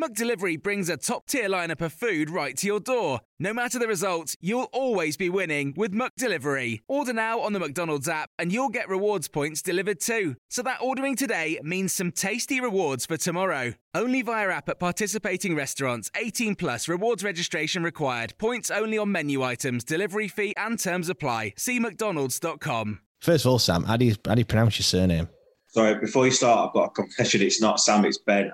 McDelivery brings a top-tier lineup of food right to your door. No matter the result, you'll always be winning with McDelivery. Order now on the McDonald's app and you'll get rewards points delivered too. So that ordering today means some tasty rewards for tomorrow. Only via app at participating restaurants. 18 plus rewards registration required. Points only on menu items, delivery fee and terms apply. See mcdonalds.com. First of all, Sam, how do you, how do you pronounce your surname? Sorry, before you start, I've got a confession. It's not Sam, it's Ben.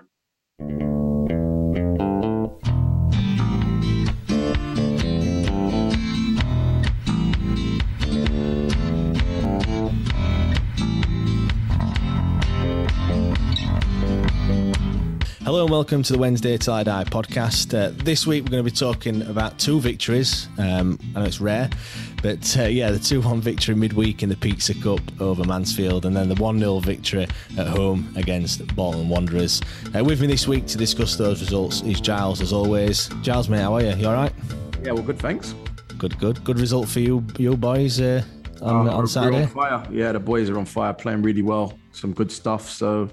Hello and welcome to the Wednesday Till I Die podcast. Uh, this week we're going to be talking about two victories. Um, I know it's rare, but uh, yeah, the 2 1 victory midweek in the Pizza Cup over Mansfield, and then the 1 0 victory at home against Bolton Wanderers. Uh, with me this week to discuss those results is Giles, as always. Giles, mate, how are you? You all right? Yeah, well, good, thanks. Good, good. Good result for you, you boys uh, on, Uh, on Saturday. on fire. Yeah, the boys are on fire, playing really well. Some good stuff. So,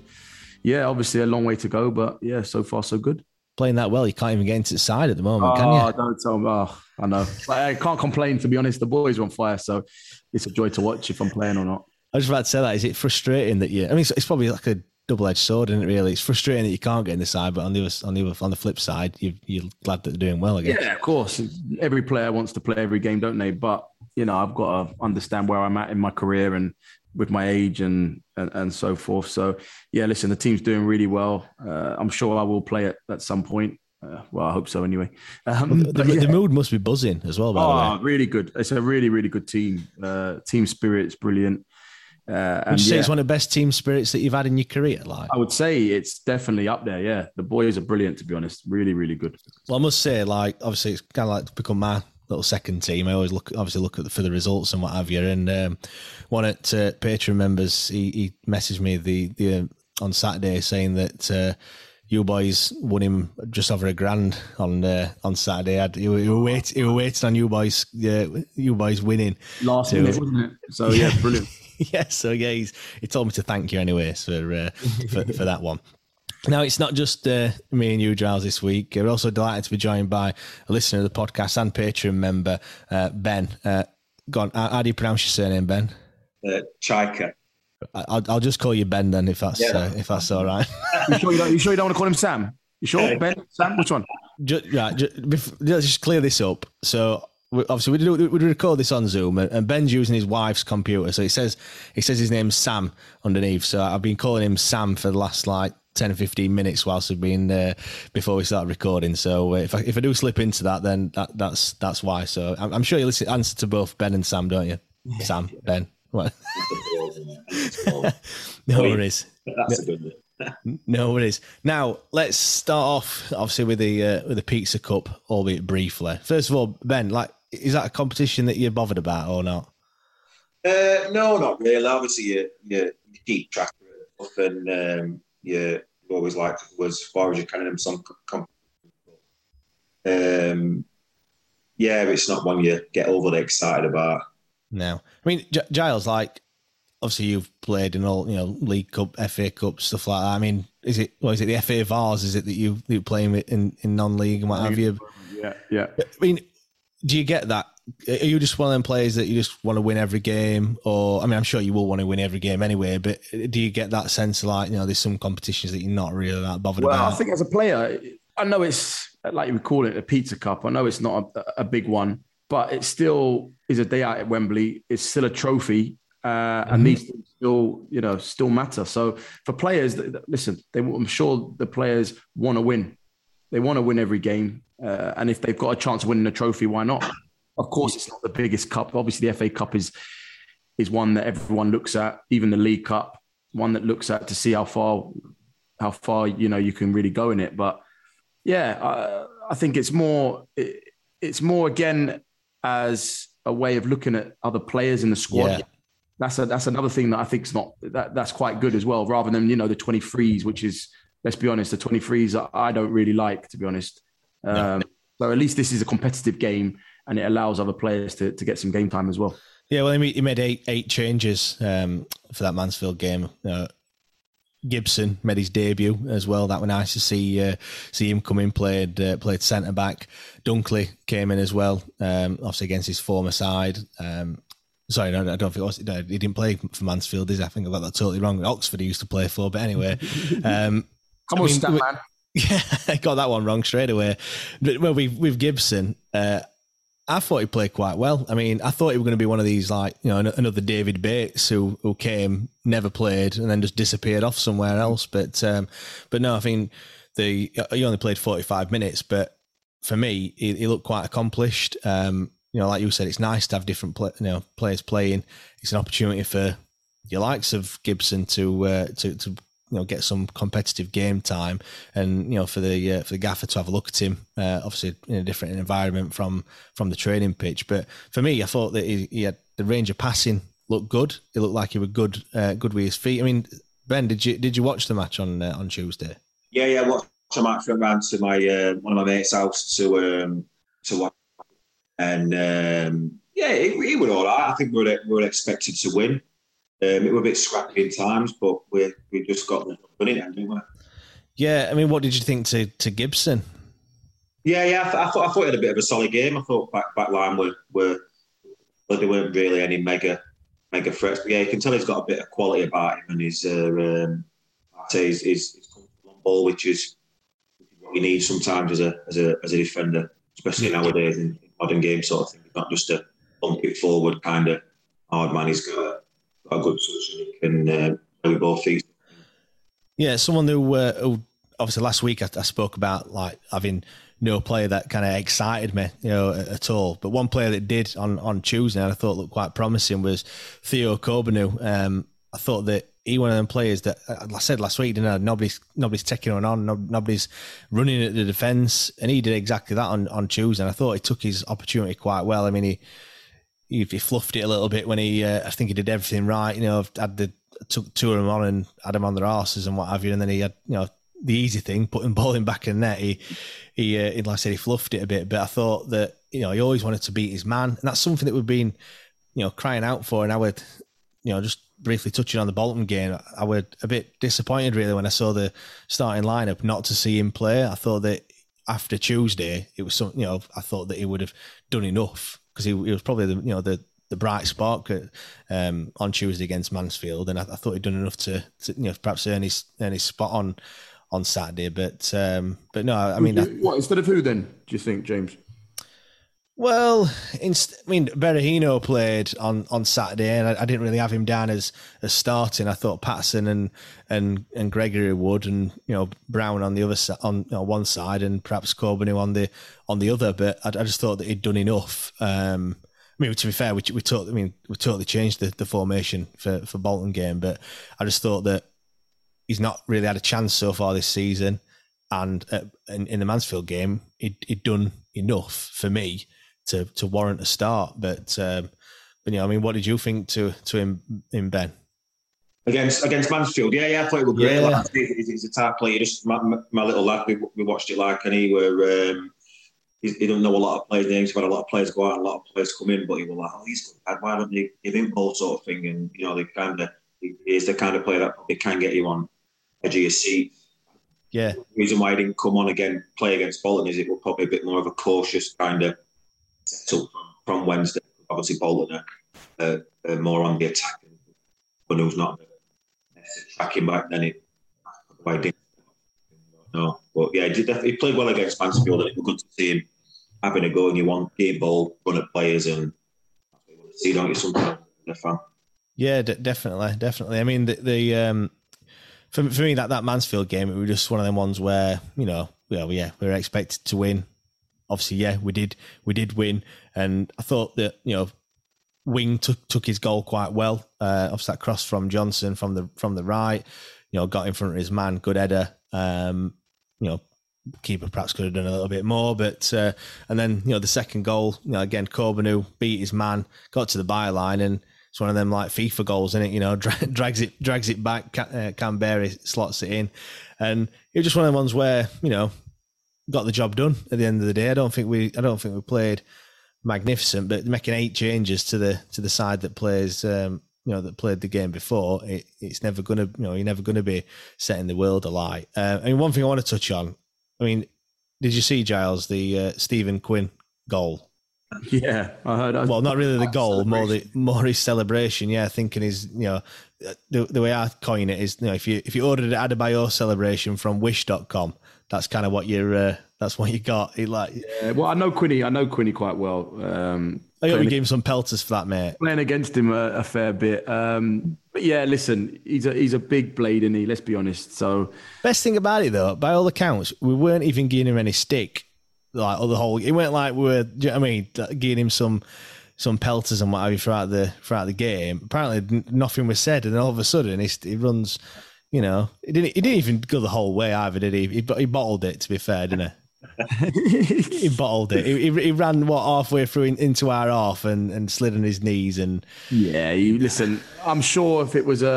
yeah, obviously a long way to go, but yeah, so far so good. Playing that well, you can't even get into the side at the moment, can ah, Oh, you? don't tell me. Oh, I know. I can't complain, to be honest. The boys are on fire, so it's a joy to watch if I'm playing or not. I was about to say that. Is it frustrating that you? I mean, it's, it's probably like a double-edged sword, isn't it? Really, it's frustrating that you can't get in the side, but on the other, on the other, on the flip side, you, you're glad that they're doing well. I guess. Yeah, of course. Every player wants to play every game, don't they? But you know, I've got to understand where I'm at in my career and with my age and and, and so forth. So yeah, listen, the team's doing really well. Uh, I'm sure I will play it at some point. Uh, well, I hope so anyway. Um, The, the yeah. mood must be buzzing as well. By Oh, the way, really good. It's a really, really good team. Uh, team spirit's brilliant. Uh, would and you say yeah, it's one of the best team spirits that you've had in your career? Like, I would say it's definitely up there. Yeah, the boys are brilliant. To be honest, really, really good. well, I must say, like, obviously, it's kind of like become my little second team. I always look, obviously, look at the, for the results and what have you. And um, one at uh, Patreon members, he, he messaged me the the uh, on Saturday saying that. Uh, you boys won him just over a grand on uh, on Saturday. I'd, you, were- you were wait, you were waiting on you boys, uh, you boys winning. Last minute, wasn't it? So yeah, brilliant. yeah, so yeah, he's, he told me to thank you anyways for uh, for, for that one. Now it's not just uh, me and you, Giles, this week. We're also delighted to be joined by a listener of the podcast and Patreon member, uh, Ben. Uh, go on, how, how do you pronounce your surname, Ben? Uh, Chaika. I- I'll, I'll just call you Ben then, if that's Yeah. uh, if that's all right. You sure you don't? You sure you don't want to call him Sam? You sure, Yeah. Ben? Sam? Which one? just, right, just, bef- let's just clear this up. So we, obviously we do we record this on Zoom, and, and Ben's using his wife's computer. So he says it says his name's Sam underneath. So I've been calling him Sam for the last like. 10 or 15 minutes whilst we've been uh, before we start recording so uh, if, I, if I do slip into that then that, that's that's why so I'm, I'm sure you listen answer to both Ben and Sam don't you Sam Ben what no worries That's a good one. no worries. Now let's start off, obviously, with the uh, with the Pizza Cup, albeit briefly. First of all, Ben, like, is that a competition that you're bothered about or not? Uh, no, not really. Obviously, you, you, you keep track of it and um, you always like was Forage and Cannon some com- um, yeah, it's not one you get overly excited about. No. I mean, G- Giles, like, obviously, you've played in all, you know, League Cup, FA Cup, stuff like that. I mean, is it, well, is it the FA Vase? Is it that you you play in in non league and what have you? Yeah, yeah. I mean, do you get that? Are you just one of them players that you just want to win every game? Or, I mean, I'm sure you will want to win every game anyway, but do you get that sense of like, you know, there's some competitions that you're not really that bothered Well, about? Well, I think as a player, I know it's like you would call it a pizza cup. I know it's not a, a big one, but it still is a day out at Wembley. It's still a trophy, uh, mm-hmm. and these things still, you know, still matter. So for players, listen, they, I'm sure the players want to win. They want to win every game, uh, and if they've got a chance of winning a trophy, why not? Of course, it's not the biggest cup. Obviously, the FA Cup is is one that everyone looks at. Even the League Cup, one that looks at to see how far how far you know you can really go in it. But yeah, I, I think it's more it, it's more again as a way of looking at other players in the squad. Yeah. That's a, that's another thing that I think is not that that's quite good as well. Rather than you know the 23s, which is let's be honest, the 23s I don't really like to be honest. Um, So at least this is a competitive game, and it allows other players to, to get some game time as well. Yeah, well, he made eight eight changes um, for that Mansfield game. Uh, Gibson made his debut as well. That was nice to see uh, see him come in. Played uh, played centre back. Dunkley came in as well, um, obviously against his former side. Um, sorry, no, I don't think it was. No, he didn't play for Mansfield, is he? I think I got that totally wrong. Oxford he used to play for, but anyway. Um, Come on, mean, man. Yeah, I got that one wrong straight away. But, well, with with Gibson, uh, I thought he played quite well. I mean, I thought he was going to be one of these like you know another David Bates who who came, never played, and then just disappeared off somewhere else. But um, but no, I mean the he only played forty five minutes, but for me, he, he looked quite accomplished. Um, you know, like you said, it's nice to have different play, you know players playing. It's an opportunity for your likes of Gibson to uh, to to you know get some competitive game time, and you know for the uh, for the gaffer to have a look at him, uh, obviously in a different environment from from the training pitch. But for me, I thought that he, he had the range of passing looked good. It looked like he was good uh, good with his feet. I mean, Ben, did you did you watch the match on uh, on Tuesday? Yeah, yeah, I watched the match. Went round to my uh, one of my mates' house to um, to watch, and um, yeah, he, he was all right. I think we were, we were expected to win. Um, it was a bit scrappy in times, but we we just got the winning end, didn't we? Yeah, I mean, what did you think to to Gibson? Yeah, yeah, I, th- I thought I thought he had a bit of a solid game. I thought back back line were were but there weren't really any mega mega threats. But yeah, you can tell he's got a bit of quality about him, and he's uh, um, I'd say he's, he's, he's on ball, which is what you need sometimes as a as a as a defender, especially nowadays in modern game sort of thing. Not just a bump it forward kind of hard man. He's got a good touch and uh, both. Yeah, someone who, uh, who obviously last week I, I, spoke about like having no player that kind of excited me, you know, at, all. But one player that did on on Tuesday, and I thought looked quite promising, was Theo Corbeanu. Um, I thought that he one of them players that I said last week, didn't I? Nobody's nobody's taking on on, nobody's running at the defence, and he did exactly that on on Tuesday. And I thought he took his opportunity quite well. I mean, he he, he fluffed it a little bit when he. Uh, I think he did everything right. You know, had the took two of them on and had them on their asses and what have you, and then he had you know the easy thing, putting ball in back in net. He he, uh, like I said, he fluffed it a bit, but I thought that you know he always wanted to beat his man, and that's something that we've been you know crying out for. And I would you know just briefly touching on the Bolton game, I was a bit disappointed really when I saw the starting lineup not to see him play. I thought that after Tuesday, it was some you know I thought that he would have done enough because he, he, was probably the you know the the bright spark um, on Tuesday against Mansfield, and I, I, thought he'd done enough to, to, you know perhaps earn his earn his spot on on Saturday. But um, but no, I mean, what instead of who then? Do you think, James? Well, inst- I mean, Berahino played on, on Saturday, and I, I, didn't really have him down as, as starting. I thought Paterson and and and Gregory would, and you know Brown on the other side, on know, one side, and perhaps Corbeanu on the on the other. But I, I just thought that he'd done enough. Um, I mean, to be fair, we we totally, I mean, we totally changed the, the formation for for Bolton game, but I just thought that he's not really had a chance so far this season, and uh, in, in the Mansfield game, he'd, he'd done enough for me to to warrant a start. But um, but yeah, I mean, what did you think to to him in Ben? Against against Mansfield, yeah, yeah, I thought it was great. Yeah. Like, he's, he's, a type player. Just my, my, little lad, we, we watched it like, and he were. Um, he, he don't know a lot of players' names. He's had a lot of players go out, and a lot of players come in, but he was like, "Oh, he's good. Why don't they give him ball sort of thing?" And you know, they kind of he is the kind of player that probably can get you on edge of your seat. Yeah. The reason why he didn't come on again, play against Bolton, is it was probably a bit more of a cautious kind of set up from Wednesday. Obviously, Bolton are, uh, more on the attack, but it was not tracking back. Then it, I didn't. No, but yeah, he, did, he played well against Mansfield, and it was good to see him having a go. And you want game ball, run at players, and see, don't you? Sometimes, fan. Yeah, d- definitely, definitely. I mean, the, the um, for for me that that Mansfield game, it was just one of them ones where you know, well, yeah, we were expected to win. Obviously, yeah, we did, we did win, and I thought that you know, Wing took took his goal quite well. Uh, obviously, that cross from Johnson from the from the right, you know, got in front of his man, good header. Um, you know, keeper perhaps could have done a little bit more, but uh, and then you know the second goal, you know, again Corbeanu beat his man, got to the byline, and it's one of them like FIFA goals, in it? You know, drags it drags it back, Can- uh, Kamberi slots it in, and it was just one of the ones where you know got the job done at the end of the day. I don't think we I don't think we played magnificent, but making eight changes to the to the side that plays. Um, you know that played the game before, it, it's never gonna, you know, you're never gonna be setting the world alight. Uh, I mean, one thing I want to touch on I mean, did you see Giles the uh, Stephen Quinn goal? Yeah, I heard. I well, not really the goal, more the more his celebration. Yeah, thinking is you know the, the way I coin it is you know if you if you ordered an Adebayor celebration from Wish.com, that's kind of what you're uh, that's what you got. It like yeah, well, I know Quinny. I know Quinny quite well. Um, I hope gave him some pelters for that, mate. Playing against him a, a fair bit. Um, but yeah, listen, he's a he's a big blade, and he. Let's be honest. So best thing about it, though, by all accounts, we weren't even giving him any stick. Like or the whole, it went like we were. You know I mean, giving him some some pelters and what have you throughout the throughout the game. Apparently, nothing was said, and then all of a sudden, he, he runs. You know, he didn't. He didn't even go the whole way either, did he? He, he bottled it. To be fair, didn't he? he bottled it. He, he, ran what halfway through in, into our half and, and slid on his knees and yeah. You listen. I'm sure if it was a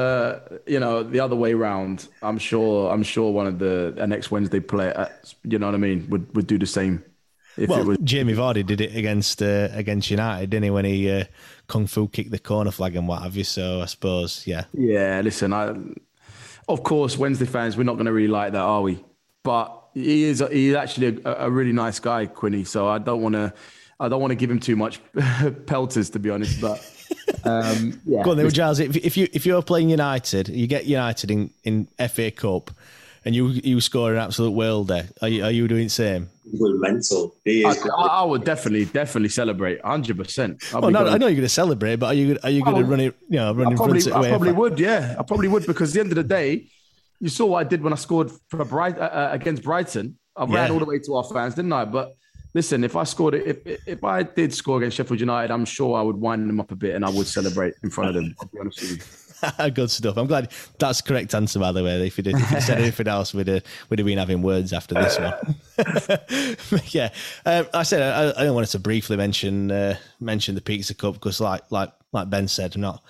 uh, you know the other way round, I'm sure I'm sure one of the uh, next Wednesday play, uh, you know what I mean, would would do the same. If well, it was Jamie Vardy did it against uh, against United, didn't he? When he uh, kung fu kicked the corner flag and what have you. So I suppose, yeah. Yeah. Listen, I of course Wednesday fans, we're not going to really like that, are we? But he is he's actually a, a really nice guy, Quinny. So I don't want to I don't want to give him too much pelters, to be honest. But um, yeah. Go on, then, Giles. If, if you if you're playing United, you get United in, in FA Cup, and you you score an absolute worlder. Are you are you doing the same? mental. I, I, would definitely definitely celebrate, hundred percent. Well, no, I know you're going to celebrate, but are you are you going to run it? You know, run I probably, I probably would. Yeah, I probably would because at the end of the day you saw what I did when I scored for Bright, uh, uh, against Brighton. I ran all the way to our fans, didn't I? But listen, if I scored it, if if I did score against Sheffield United, I'm sure I would wind them up a bit and I would celebrate in front of them. I'll be honest with you. Good stuff. I'm glad that's the correct answer, by the way. If you did, if you said anything else, we'd have, we'd have been having words after this one. yeah, um, I said I, I wanted to briefly mention uh, mention the Pizza Cup because, like like like Ben said, I'm not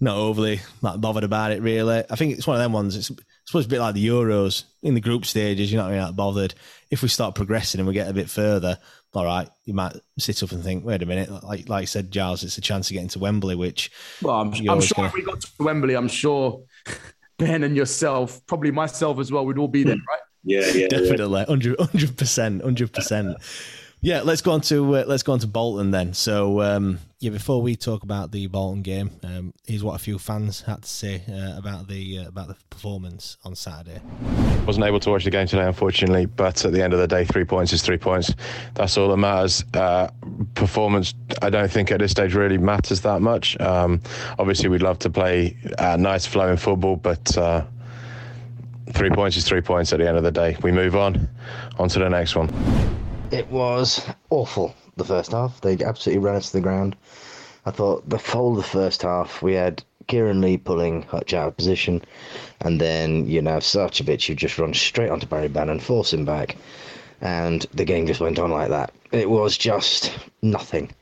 not overly not bothered about it really. I think it's one of them ones. It's suppose a bit like the Euros in the group stages. You're not really that bothered. If we start progressing and we get a bit further, all right, you might sit up and think, wait a minute, like like I said, Giles, it's a chance of getting to Wembley. Which, well, I'm, I'm sure gonna... if we got to Wembley, I'm sure Ben and yourself, probably myself as well, we'd all be there, hmm. right? Yeah, yeah, definitely, hundred percent, hundred percent. Yeah, let's go on to uh, let's go on to Bolton then. So um, yeah, before we talk about the Bolton game, um, here's what a few fans had to say uh, about the uh, about the performance on Saturday. Wasn't able to watch the game today, unfortunately, but at the end of the day, three points is three points. That's all that matters. Uh, performance, I don't think at this stage really matters that much. Um, obviously, we'd love to play uh, nice flowing football, but uh, three points is three points at the end of the day. We move on, on to the next one. It was awful the first half. They absolutely ran us to the ground. I thought the whole of the first half we had Kieran Lee pulling Hutch out of position, and then you know Sarcevic who just run straight onto Barry Bannan, force him back, and the game just went on like that. It was just nothing.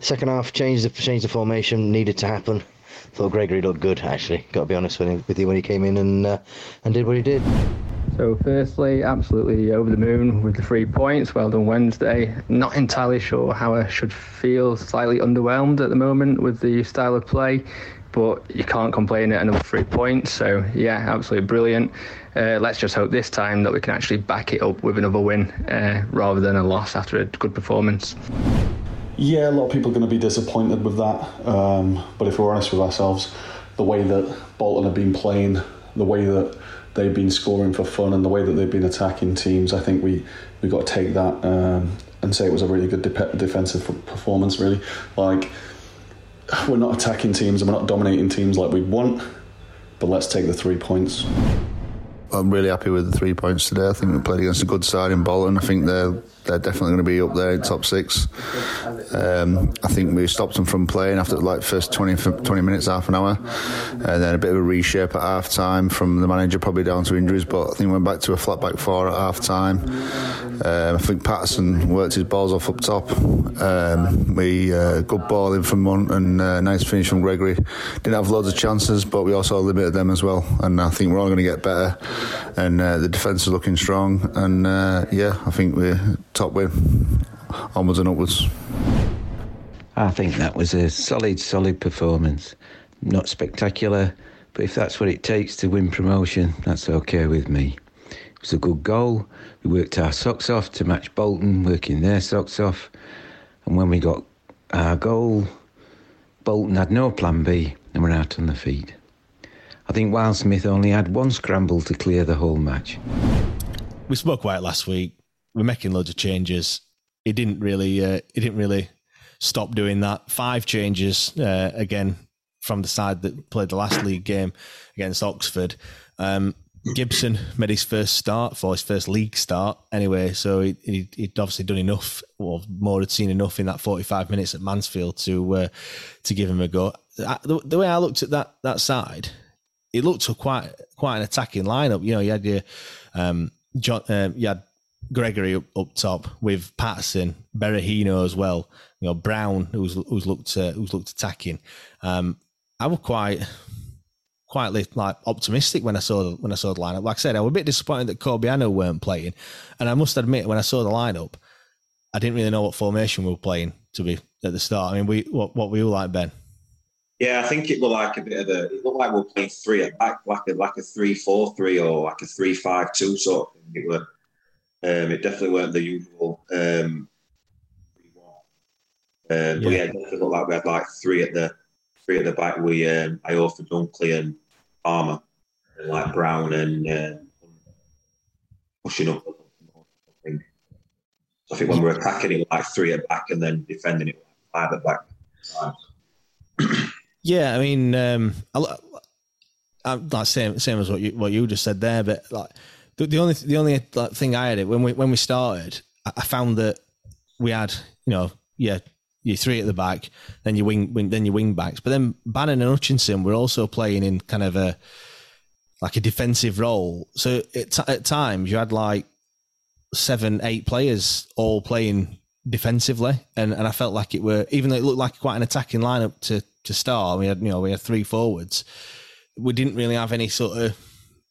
Second half changed the changed the formation needed to happen. Thought Gregory looked good actually. Got to be honest with, him, with you when he came in and uh, and did what he did. So, firstly, absolutely over the moon with the three points. Well done, Wednesday. Not entirely sure how I should feel. Slightly underwhelmed at the moment with the style of play, but you can't complain at another three points. So, yeah, absolutely brilliant. Uh, let's just hope this time that we can actually back it up with another win uh, rather than a loss after a good performance. Yeah, a lot of people are going to be disappointed with that. Um, but if we're honest with ourselves, the way that Bolton have been playing, the way that they've been scoring for fun and the way that they've been attacking teams, I think we we got to take that um, and say it was a really good de- defensive performance. Really, like we're not attacking teams and we're not dominating teams like we want, but let's take the three points. I'm really happy with the three points today. I think we played against a good side in Bolton. I think they're they're definitely going to be up there in top six. Um, I think we stopped them from playing after like first 20, 20 minutes, half an hour, and then a bit of a reshape at half time from the manager, probably down to injuries. But I think we went back to a flat back four at half time. Um, I think Paterson worked his balls off up top. Um, we uh, good ball in from Hunt and uh, nice finish from Gregory. Didn't have loads of chances, but we also limited them as well. And I think we're all going to get better. And uh, the defence is looking strong. And uh, yeah, I think we're top win, onwards and upwards. I think that was a solid, solid performance. Not spectacular, but if that's what it takes to win promotion, that's okay with me. It was a good goal. We worked our socks off to match Bolton, working their socks off. And when we got our goal, Bolton had no plan B and were out on the feet. I think Wildsmith only had one scramble to clear the whole match. We spoke about it last week we're making loads of changes. He didn't really, uh, didn't really stop doing that. Five changes uh, again from the side that played the last league game against Oxford. Um, Gibson made his first start for his first league start anyway, so he, he, would obviously done enough, or more had seen enough in that 45 minutes at Mansfield to uh, to give him a go. The, the, way I looked at that that side, it looked quite quite an attacking lineup. You know, you had your um, John, uh, you had Gregory up, up top with Paterson, Berahino as well. You know Brown, who's who's looked uh, who's looked attacking. Um, I was quite quietly like optimistic when I saw the, when I saw the lineup. Like I said, I was a bit disappointed that Corbeanu weren't playing, and I must admit when I saw the lineup, I didn't really know what formation we were playing to be at the start. I mean, we what what were you like, Ben? Yeah, I think it looked like a bit of a. It looked like we are playing three at back, like a like a three four three or like a three five two sort of thing. It were um, it definitely weren't the usual. Um, um, yeah. But yeah, it definitely looked like we had like three at the three at the back. We um, offered Dunkley and Palmer, and like Brown and uh, pushing up. I think. I think when we are attacking it, like three at back, and then defending it, five at back. yeah, I mean, um, I, I'm like same same as what you what you just said there, but like the, the only the only thing I had it when we when we started, I, found that we had you know yeah you three at the back, then you wing, wing then your wing backs, but then Bannan and Hutchinson were also playing in kind of a like a defensive role. So at, at times you had like seven, eight players all playing defensively, and, and I felt like it were even though it looked like quite an attacking lineup to to start. We had you know we had three forwards. We didn't really have any sort of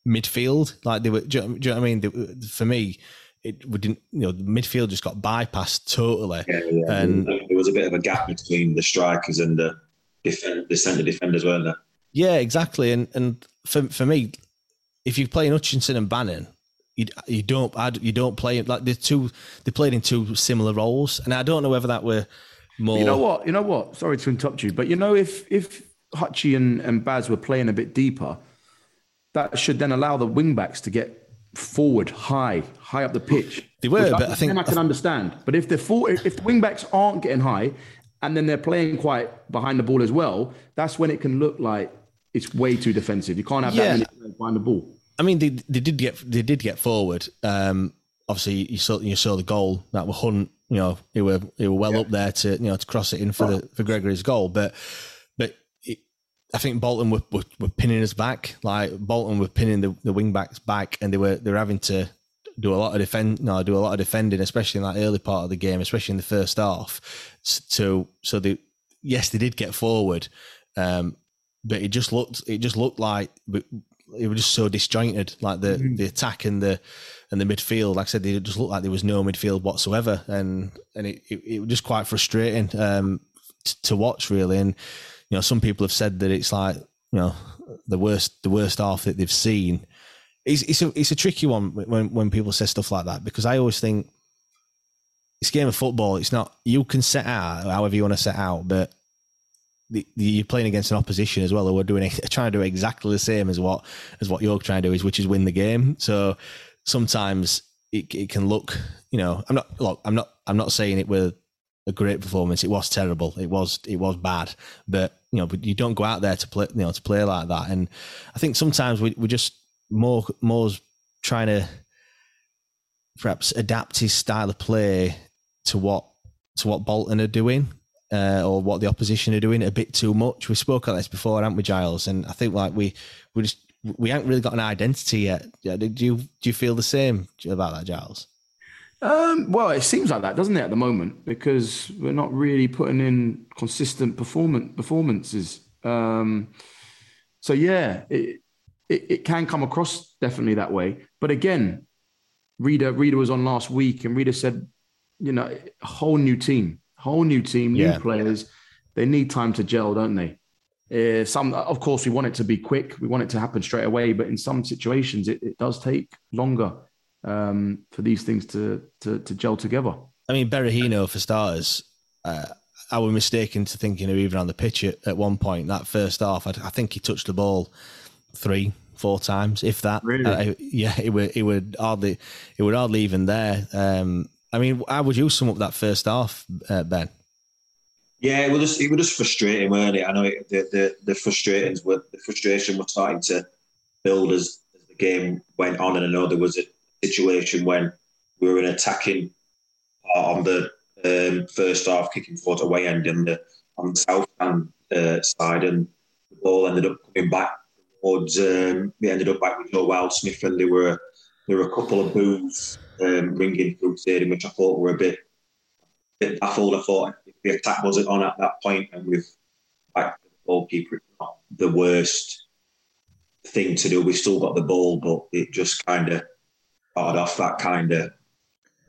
midfield. Like they were, do you, do you know what I mean? They, for me, it we didn't, you know, the midfield just got bypassed totally. Yeah, yeah. And there was a bit of a gap between the strikers and the defend, the centre defenders, weren't there? Yeah, exactly. And and for for me, if you're playing Hutchinson and Bannan, you you don't you don't play like the two they played in two similar roles, and I don't know whether that were more. You know what? You know what? Sorry to interrupt you, but you know if if Hutchie and, and Baz were playing a bit deeper, that should then allow the wing backs to get forward, high, high up the pitch. They were, but I, I think I can understand. But if the full, if the wing backs aren't getting high, and then they're playing quite behind the ball as well, that's when it can look like it's way too defensive. You can't have yeah. that many behind the ball. I mean, they, they did get they did get forward. Um, obviously, you saw you saw the goal that were Hunt. You know, they were they were well yeah. up there to you know to cross it in for the for Gregory's goal, but I think Bolton were, were, were, pinning us back. Like Bolton were pinning the, the wing backs back, and they were they were having to do a lot of defend, no, do a lot of defending, especially in that early part of the game, especially in the first half. So so they yes they did get forward, um, but it just looked it just looked like it was just so disjointed, like the mm-hmm. the attack and the and the midfield. Like I said, it just looked like there was no midfield whatsoever, and and it it, it was just quite frustrating um, to, to watch really and you know, some people have said that it's like, you know, the worst, the worst half that they've seen. It's, it's a, it's a tricky one when, when people say stuff like that because I always think it's game of football. It's not, you can set out however you want to set out, but the, the, you're playing against an opposition as well, who are doing trying to do exactly the same as what as what you're trying to do is, which is win the game. So sometimes it, it can look, you know, I'm not look, I'm not I'm not saying it with a great performance. It was terrible. It was it was bad. But you know, but you don't go out there to play you know to play like that. And I think sometimes we we just more Moore's trying to perhaps adapt his style of play to what to what Bolton are doing. Uh, or what the opposition are doing a bit too much. We spoke about this before, haven't we, Giles? And I think like we we just we haven't really got an identity yet. Do you do you feel the same about that, Giles? Um, well, it seems like that, doesn't it, at the moment? Because we're not really putting in consistent performance performances. Um, so yeah, it, it, it can come across definitely that way. But again, Reader Reader was on last week, and Reader said, you know, a whole new team, whole new team, new Yeah. players. They need time to gel, don't they? Uh, some, of course, we want it to be quick. We want it to happen straight away. But in some situations, it, it does take longer um, for these things to, to to gel together. I mean, Berahino for starters. Uh, I was mistaken to thinking of even on the pitch at, at one point. That first half, I, I think he touched the ball three, four times, if that. Really? Uh, yeah, it would. It would hardly. It would hardly even there. Um, I mean, how would you sum up that first half, uh, Ben? Yeah, it was just it was just frustrating, weren't it? I know it, the the the frustrations were the frustration was starting to build as, as the game went on, and I know there was a situation when we were in attacking on the um, first half, kicking forward away end in the on the south hand uh, side, and the ball ended up coming back towards. Um, we ended up back with Joe Wildsmith, and there were there were a couple of boos um, ringing through the stadium, which I thought were a bit bit baffled. I thought if the attack wasn't on at that point and with back the goalkeeper, it's not the worst thing to do. We've still got the ball, but it just kind of started off that kind of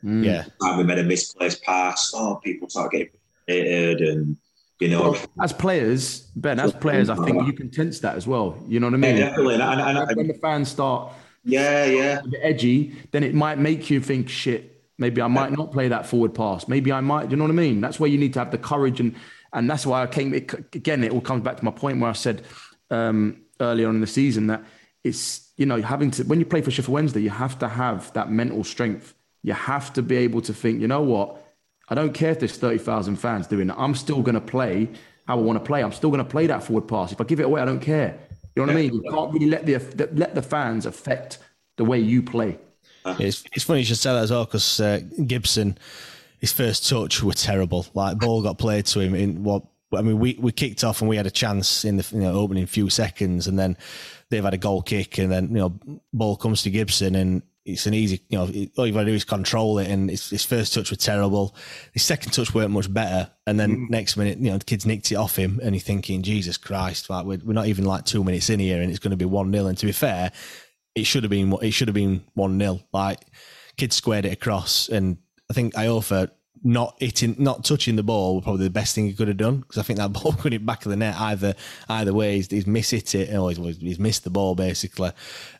Yeah. time we made a misplaced pass. Oh, people start getting frustrated and you know. Well, as players, Ben, as players, I think you can tense that as well. You know what I mean? Yeah, definitely. And- and- and- when the fans start, yeah, yeah, a bit edgy, then it might make you think, shit. Maybe I might not play that forward pass. Maybe I might. You know what I mean? That's where you need to have the courage, and and that's why I came. It, again, it all comes back to my point where I said um, earlier on in the season that it's you know having to when you play for Sheffield Wednesday, you have to have that mental strength. You have to be able to think. You know what? I don't care if there's thirty thousand fans doing it. I'm still going to play how I want to play. I'm still going to play that forward pass. If I give it away, I don't care. You know what I mean? You can't really let the let the fans affect the way you play. It's, it's funny you should say that as well because uh, Gibson, his first touch were terrible. Like ball got played to him in what I mean. We, we kicked off and we had a chance in the you know, opening few seconds, and then they've had a goal kick, and then you know ball comes to Gibson and. It's an easy, you know, all you've got to do is control it. And his, his first touch was terrible. His second touch weren't much better. And then mm. next minute, you know, the kids nicked it off him. And you're thinking, Jesus Christ, like we're, we're not even like two minutes in here and it's going to be 1 0. And to be fair, it should have been it should have been one 0 Like kids squared it across, and I think Iorfa not hitting, not touching the ball, was probably the best thing he could have done because I think that ball could hit back of the net either either way. He's, he's miss hit it, or he's, he's missed the ball basically,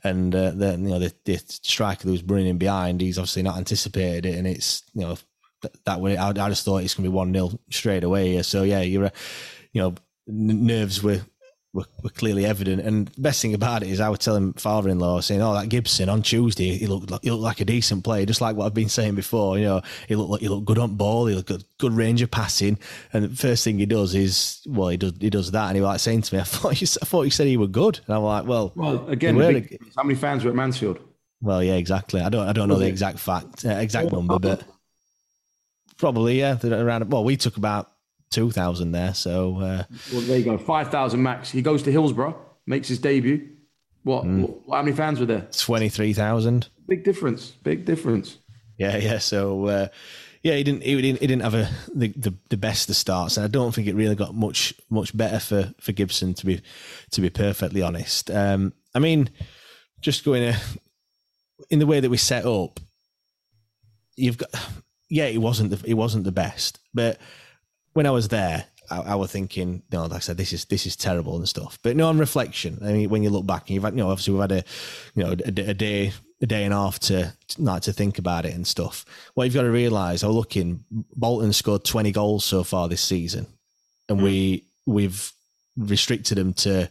and uh, then you know the, the striker was running in behind, he's obviously not anticipated it, and it's you know th- that way. I, I just thought it's going to be one 0 straight away. Here. So yeah, you're, you know, n- nerves were were, were clearly evident. And the best thing about it is I was telling father-in-law saying, "Oh, that Gibson on Tuesday, he looked like, he looked like a decent player, just like what I've been saying before. You know, he looked like he looked good on ball, he looked good, good range of passing. And the first thing he does is, well, he does he does that, and he was like saying to me, "I thought you, I thought you said he were good." And I'm like, "Well, Well, again, big how many fans were at Mansfield? well, yeah, exactly. I don't I don't know the exact fact, uh, exact number, but probably yeah, around. Well, we took about two thousand there, so." Uh, Well, there you go. 5,000 max. He goes to Hillsborough, makes his debut. What, what? How many fans were there? 23,000. Big difference. Big difference. Yeah, yeah. So uh, yeah, he didn't. He didn't. He didn't have a the, the, the best of starts, and I don't think it really got much much better for, for Gibson to be to be perfectly honest. Um, I mean, just going to, in the way that we set up, you've got yeah, it wasn't the it wasn't the best, but when I was there. I, I was thinking, know, like I said, this is this is terrible and stuff. But no, on reflection, I mean, when you look back, and you've had, you know, obviously we've had a, you know, a, a day, a day and a half to not to think about it and stuff. What you've got to realise, I'm looking, Bolton scored 20 goals so far this season, and we we've restricted them to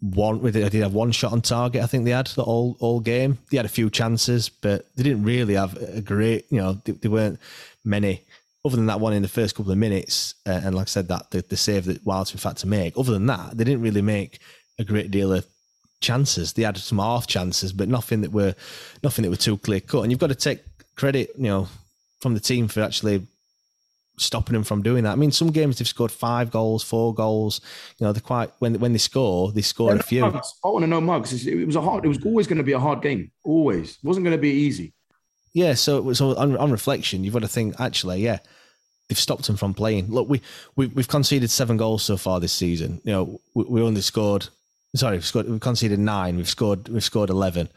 one. They did have one shot on target. I think they had the all all game. They had a few chances, but they didn't really have a great. You know, they, they weren't many other than that one in the first couple of minutes, uh, and like I said, that the, the save that Wilds in fact to make. Other than that, they didn't really make a great deal of chances. They had some half chances, but nothing that were nothing that were too clear cut. And you've got to take credit, you know, from the team for actually stopping them from doing that. I mean, some games they've scored five goals, four goals. You know, they're quite when when they score, they score Yeah, a few. mugs. I want to know mugs. It was a hard. It was always going to be a hard game. Always. It wasn't going to be easy. Yeah, so so on, on reflection, you've got to think actually, yeah, they've stopped them from playing. Look, we, we we've conceded seven goals so far this season. You know, we, we only scored. Sorry, we've scored. We've conceded nine. We've scored. We've scored eleven.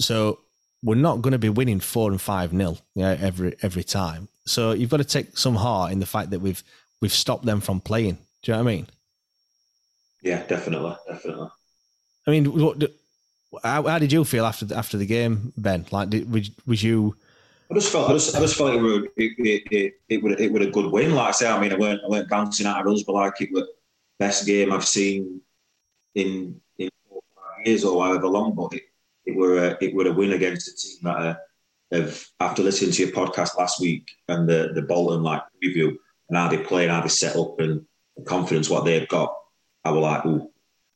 So we're not going to be winning four and five nil yeah, every every time. So you've got to take some heart in the fact that we've we've stopped them from playing. Do you know what I mean? Yeah, definitely, definitely. I mean, what, how, how did you feel after the, after the game, Ben? Like, did, was, was you? I just felt, I just, I just felt it would, it, it, it, it would, it would a good win. Like I say, I mean, I weren't, I weren't bouncing out of but like it was best game I've seen in in years or however long. But it, it were, a, it were a win against a team that have after listening to your podcast last week and the the Bolton like review and how they play and how they set up and the confidence what they've got. I was like, oh,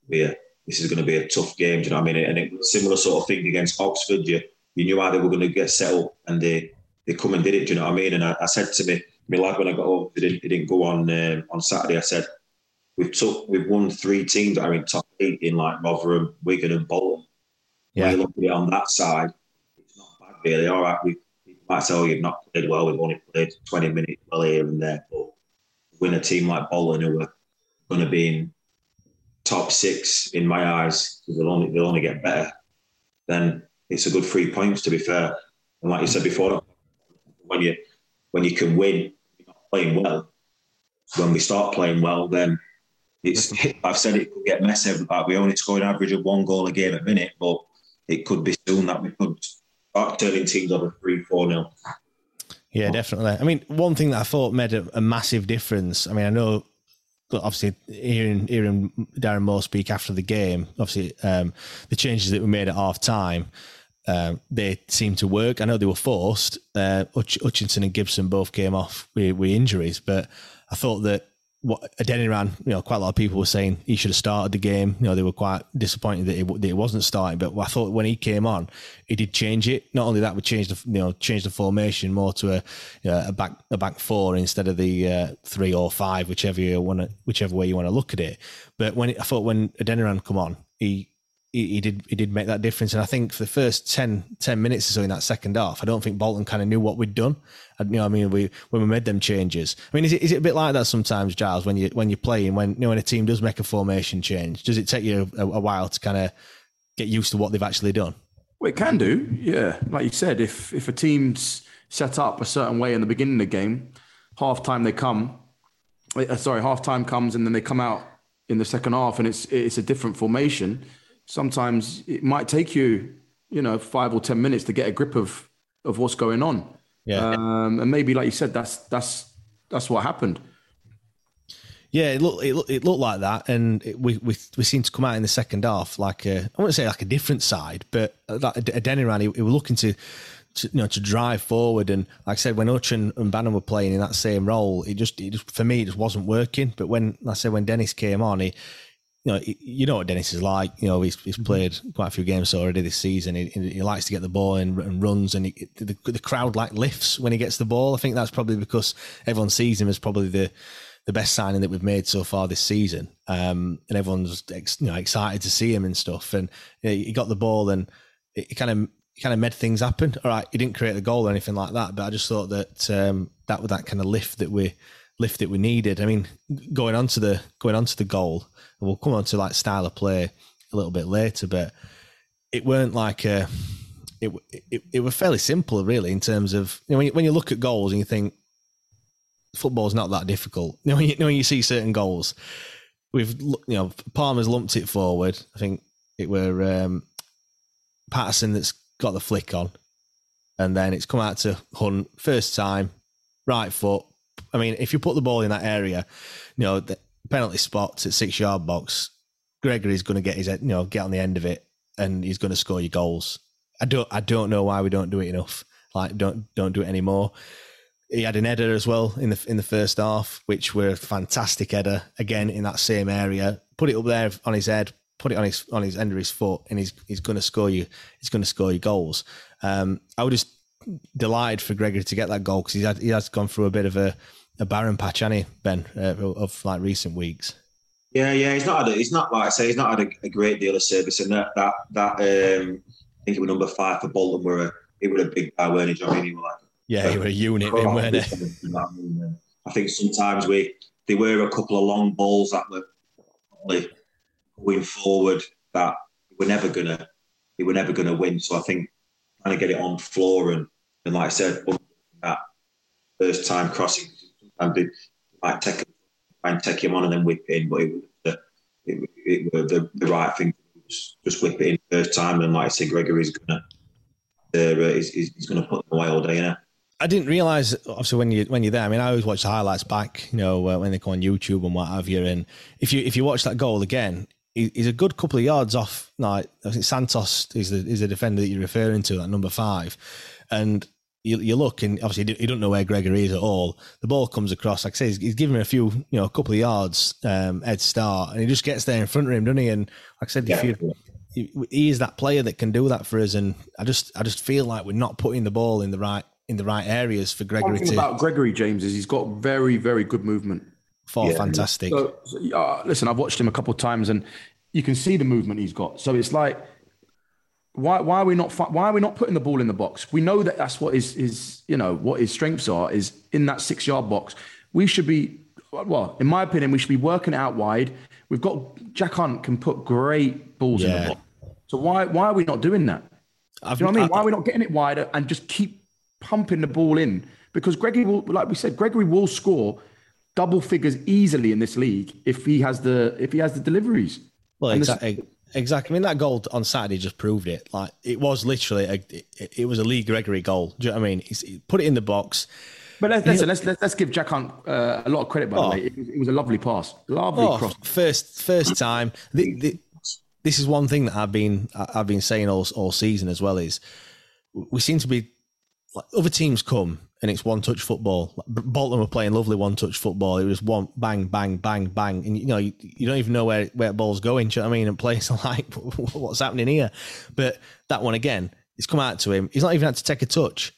yeah, this is going to be a tough game. Do you know what I mean? And it a similar sort of thing against Oxford. You you knew how they were going to get set up, and they they come and did it. Do you know what I mean? And I, I said to me, my lad when I got home, he didn't, he didn't go on um, on Saturday. I said, we've took we've won three teams that are in top eight in like Rotherham, Wigan, and Bolton. Yeah. When you look at it on that side, it's not bad really. All right, we might say, oh, you've not played well. We've only played twenty minutes well here and there, but win a team like Bolton who are going to be in top six in my eyes because they'll only they'll only get better. Then it's a good three points to be fair. And like you said before, when you when you can win, you're not playing well. When we start playing well, then it's I've said it could get messy. Like we only score an average of one goal a game a minute, but it could be soon that we could start turning teams over three, four nil. Yeah, definitely. I mean, one thing that I thought made a, a massive difference. I mean, I know, obviously, hearing hearing Darren Moore speak after the game, obviously, um, the changes that were made at half time, um, they seemed to work. I know they were forced. Uh, Hutch, Hutchinson and Gibson both came off with, with injuries, but I thought that what Adeniran, you know, quite a lot of people were saying he should have started the game. You know, they were quite disappointed that it, that he wasn't starting. But I thought when he came on, he did change it. Not only that, we changed the you know changed the formation more to a you know, a back a back four instead of the uh, three or five, whichever you want whichever way you want to look at it. But when it, I thought when Adeniran come on, he he, he did he did make that difference. And I think for the first 10, 10 minutes or so in that second half, I don't think Bolton kind of knew what we'd done. You know, I mean, we when we made them changes. I mean, is it, is it a bit like that sometimes, Giles, when you when you're playing, when you know when a team does make a formation change, does it take you a, a while to kind of get used to what they've actually done? Well, it can do, yeah. Like you said, if if a team's set up a certain way in the beginning of the game, half time they come, uh, sorry, half time comes and then they come out in the second half and it's it's a different formation. Sometimes it might take you, you know, five or ten minutes to get a grip of of what's going on. Yeah, um, and maybe like you said, that's that's that's what happened. Yeah, it looked it looked, it looked like that, and it, we we we seemed to come out in the second half like a I wouldn't say like a different side, but like Adeniran, he, he was looking to, to you know to drive forward, and like I said, when Uch and, and Bannan were playing in that same role, it just it just for me it just wasn't working. But when like I said when Dennis came on, he you know, you know what Dennis is like. You know, he's, he's played quite a few games already this season. He, he likes to get the ball and, and runs, and he, the, the crowd like lifts when he gets the ball. I think that's probably because everyone sees him as probably the the best signing that we've made so far this season, um, and everyone's ex, you know excited to see him and stuff. And you know, he got the ball, and it kind of kind of made things happen. All right, he didn't create the goal or anything like that, but I just thought that um, that was that kind of lift that we lift that we needed. I mean, going on to the going on to the goal, we'll come on to like style of play a little bit later, but it weren't like a it it, it was fairly simple really in terms of you know when you, when you look at goals and you think football's not that difficult. You know when you, you know, when you see certain goals, we've you know Palmer's lumped it forward. I think it were um, Paterson that's got the flick on, and then it's come out to Hunt first time, right foot. I mean, if you put the ball in that area, you know the penalty spots at six yard box, Gregory's going to get his you know get on the end of it, and he's going to score your goals. I don't I don't know why we don't do it enough. Like don't don't do it anymore. he had an header as well in the in the first half, which were a fantastic header again in that same area. Put it up there on his head, put it on his on his end of his foot, and he's he's going to score you. He's going to score you goals. Um, I was just delighted for Gregory to get that goal because he had he has gone through a bit of a, a barren patch, hasn't Ben, uh, of like recent weeks. Yeah, yeah, he's not had. A, he's not like I say. He's not had a, a great deal of service, and that that that um, I think it was number five for Bolton. Were a it was a big guy, weren't he, Johnny? He was like yeah, he was a unit, in, weren't he? I think sometimes we there were a couple of long balls that were probably going forward that we're never gonna we were never gonna win. So I think trying to get it on floor and and like I said, that first time crossing, and might take and take him on and then whip in, but it was the, it, it was the, the right thing. To just whip it in first time, and like I said, Gregory's gonna uh, he's, he's gonna put them away all day, you know. I didn't realize obviously when you when you're there. I mean, I always watch the highlights back, you know, uh, when they go on YouTube and what have you. And if you if you watch that goal again, he, he's a good couple of yards off. Like I think Santos is the is the defender that you're referring to, that number five, and. You, you look and obviously you don't know where Gregory is at all. The ball comes across, like I say, he's, he's giving him a few, you know, a couple of yards um, head start, and he just gets there in front of him, doesn't he? And like I said, yeah. if you, he is that player that can do that for us. And I just I just feel like we're not putting the ball in the right in the right areas for Gregory. One thing about Gregory James is he's got very very good movement. Yeah. fantastic. So, so uh, listen, I've watched him a couple of times, and you can see the movement he's got. So it's like. Why, why are we not why are we not putting the ball in the box? We know that that's what his his you know what his strengths are is in that six yard box. We should be well, in my opinion, we should be working it out wide. We've got Jack Hunt can put great balls yeah. in the box. So why why are we not doing that? I've, you know what I mean? I, why are we not getting it wider and just keep pumping the ball in because Gregory will, like we said, Gregory will score double figures easily in this league if he has the if he has the deliveries. Well, exactly. Exactly. I mean, that goal on Saturday just proved it. Like it was literally a, it, it was a Lee Gregory goal. Do you know what I mean? He put it in the box. But let's, listen, let's, let's, let's give Jack Hunt uh, a lot of credit. By oh. the way, it, it, was a lovely pass, lovely oh, cross. First, first time. The, the, this is one thing that I've been I've been saying all all season as well is we seem to be like other teams come and it's one touch football. Bolton were playing lovely one touch football. It was one bang, bang, bang, bang, and you know you, you don't even know where where ball's going. Do you know what I mean? And players are like, what's happening here? But that one again, it's come out to him. He's not even had to take a touch.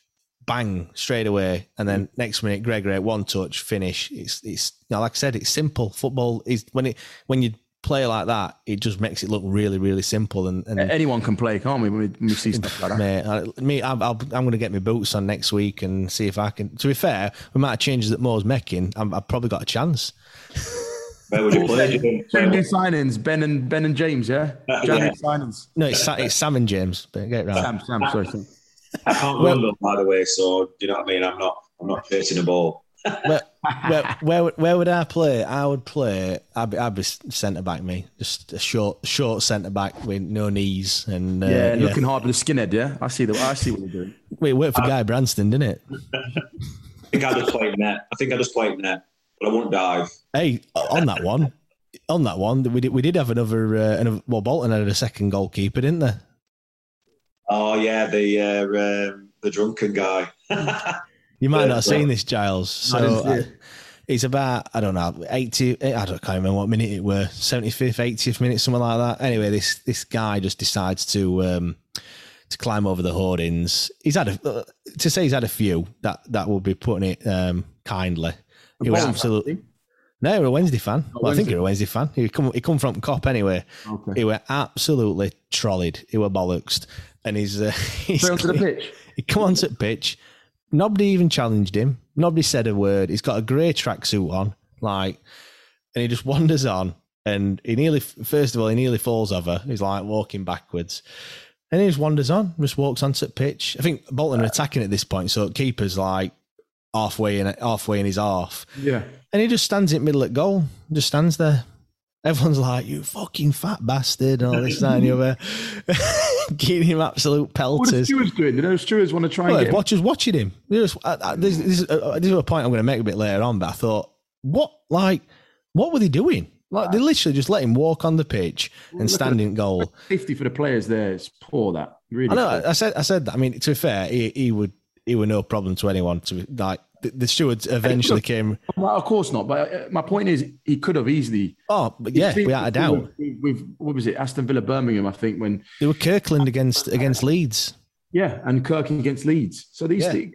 Bang straight away, and then next minute, Gregory one touch finish. It's it's you know, like I said, it's simple. Football is when it when you play like that, it just makes it look really, really simple. And, and anyone can play, can't we? When we, when we see stuff like that. Mate, I, me, i am going to get my boots on next week and see if I can. To be fair, we might have changes that Moore's making. i have probably got a chance. Where would you play? Two new signings, Ben and Ben and James. Yeah, uh, yeah. signings. No, it's, it's Sam and James. But get it right. Sam, Sam. Sorry. I can't well, remember, by the way. So you know what I mean? I'm not. I'm not chasing the ball where, where, where, where, would I play? I would play. I'd be, I'd be centre back. Me, just a short, short centre back with no knees and uh, yeah, looking yeah. hard with a skinhead. Yeah, I see the. I see what you're doing. Wait, worked for Guy Branston, didn't it? I think I just played net. I think I just played net, but I won't dive. Hey, on that one, on that one, we did we did have another. Uh, another well, Bolton had a second goalkeeper, didn't they? Oh yeah, the uh, um, the drunken guy. You might not have seen this, Giles. So uh, it's about I don't know eighty. I don't can't remember what minute it were. Seventy fifth, eightieth minute, something like that. Anyway, this this guy just decides to um, to climb over the hoardings. He's had a uh, to say he's had a few. That that would be putting it um, kindly. He was absolutely. No, you're a Wednesday fan. Oh, well, Wednesday. I think you're a Wednesday fan. He come he come from Kop anyway. Okay. He were absolutely trolled. He were bollocks, and he's uh, he's onto the pitch. He come onto the pitch Nobody even challenged him. Nobody said a word. He's got a grey tracksuit on, like, and he just wanders on. And he nearly, first of all, he nearly falls over. He's like walking backwards. And he just wanders on, just walks onto the pitch. I think Bolton are attacking at this point, so keeper's like halfway in, halfway in his half. Yeah. And he just stands in middle at goal, just stands there. Everyone's like, "You fucking fat bastard!" and all this that and the other, giving him absolute pelters. What are stewards doing? You know, stewards want to try well, and get watchers watching him. Uh, uh, this, this, is, uh, this is a point I'm going to make a bit later on, but I thought, what, like, what were they doing? Like they literally just let him walk on the pitch and stand in goal. Safety for the players there is poor. That really. I know. Poor. I said. I said that. I mean, to be fair, he, he would. He were no problem to anyone. To like the, the stewards eventually came. Well, of course not. But uh, my point is, he could have easily. Oh, but yeah, without a doubt. With, with, what was it, Aston Villa, Birmingham? I think when they were Kirkland against against Leeds. Yeah, and Kirk against Leeds. So these yeah.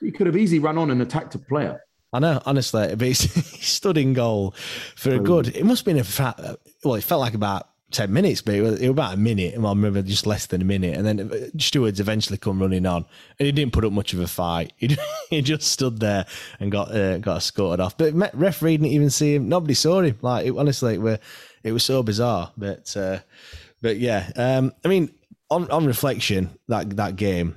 he could have easily run on and attacked a player. I know, honestly, but he stood in goal for a good. It must have been a fat. Well, it felt like about 10 minutes, but it was, it was about a minute. Well, I remember just less than a minute. And then stewards eventually come running on. And he didn't put up much of a fight. He, he just stood there and got uh, got escorted off. But referee didn't even see him. Nobody saw him. Like, it, honestly, it, were, it was so bizarre. But uh, but yeah, um, I mean, on, on reflection, that that game,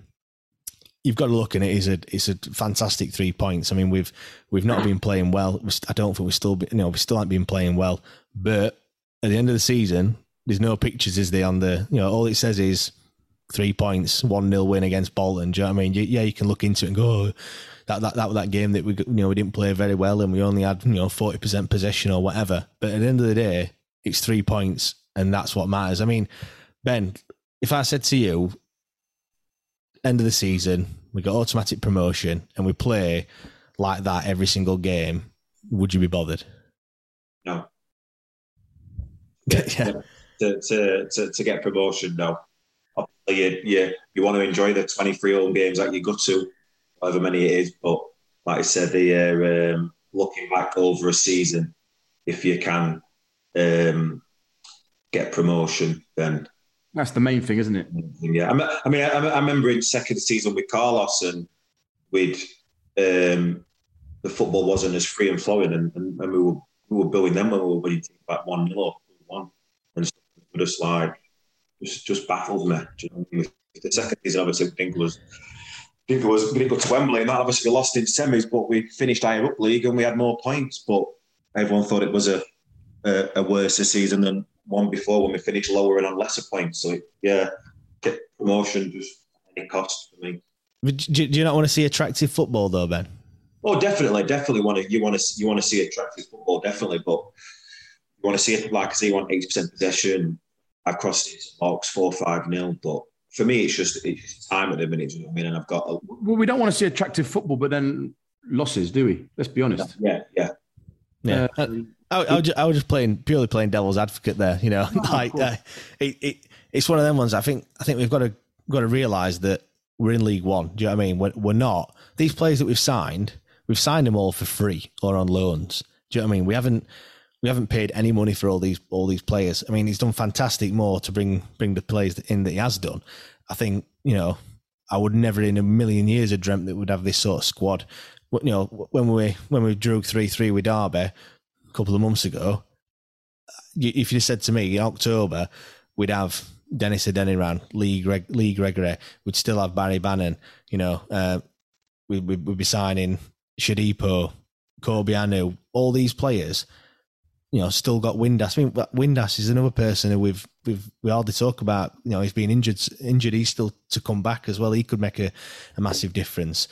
you've got to look at it. It's a it's a fantastic three points. I mean, we've we've not been playing well. I don't think we still you know we still haven't been playing well. But at the end of the season, there's no pictures, is there? On the you know, all it says is three points, one nil win against Bolton. Do you know what I mean? Yeah, you can look into it and go. Oh, that, that that that game that we you know we didn't play very well and we only had you know forty percent possession or whatever. But at the end of the day, it's three points and that's what matters. I mean, Ben, if I said to you, end of the season, we got automatic promotion and we play like that every single game, would you be bothered? No. yeah to, to, to, to get promotion now. You, you, you want to enjoy the 23 home games that you go to, however many it is. But like I said, the uh, um, looking back over a season, if you can um, get promotion, then that's the main thing, isn't it? Yeah, I mean, I, I remember in second season with Carlos, and with um, the football wasn't as free and flowing, and, and, and we were we were building them when we were winning back one 0 one, and just like just just baffled me. You know? The second season, obviously, think was it was we didn't go to Wembley, and that obviously we lost in semis, but we finished higher up league and we had more points. But everyone thought it was a a, a worse season than one before when we finished lower and on lesser points. So yeah, get promotion just any cost for me. Do, do you not want to see attractive football though, Ben? Oh, definitely, definitely want to. You want to you want to see attractive football, definitely, but you want to see it like I say, you want eighty percent possession, across his box four five nil. But for me, it's just it's time at the minute. You know what I mean? And I've got. A, well, we don't want to see attractive football, but then losses, do we? Let's be honest. Yeah, yeah, yeah. Uh, I, I, was just, I was just playing purely playing devil's advocate there. You know, oh, like uh, it, it, it's one of them ones. I think I think we've got to got to realize that we're in League One. Do you know what I mean? We're, we're not these players that we've signed. We've signed them all for free or on loans. Do you know what I mean? We haven't we haven't paid any money for all these all these players. I mean, he's done fantastic Moore to bring bring the players in that he has done. I think you know I would never in a million years have dreamt that we'd have this sort of squad. You know, when we when we drew three three with Derby a couple of months ago, if you said to me in October we'd have Dennis Adeniran, Lee Greg, Lee Gregory, we'd still have Barry Bannan. You know, uh, we, would we'd be signing Shodipo, Kobe Anu, all these players you know, still got Windass. I mean, Windass is another person who we've we've we hardly talk about. You know, he's been injured. Injured, he's still to come back as well. He could make a, a massive difference.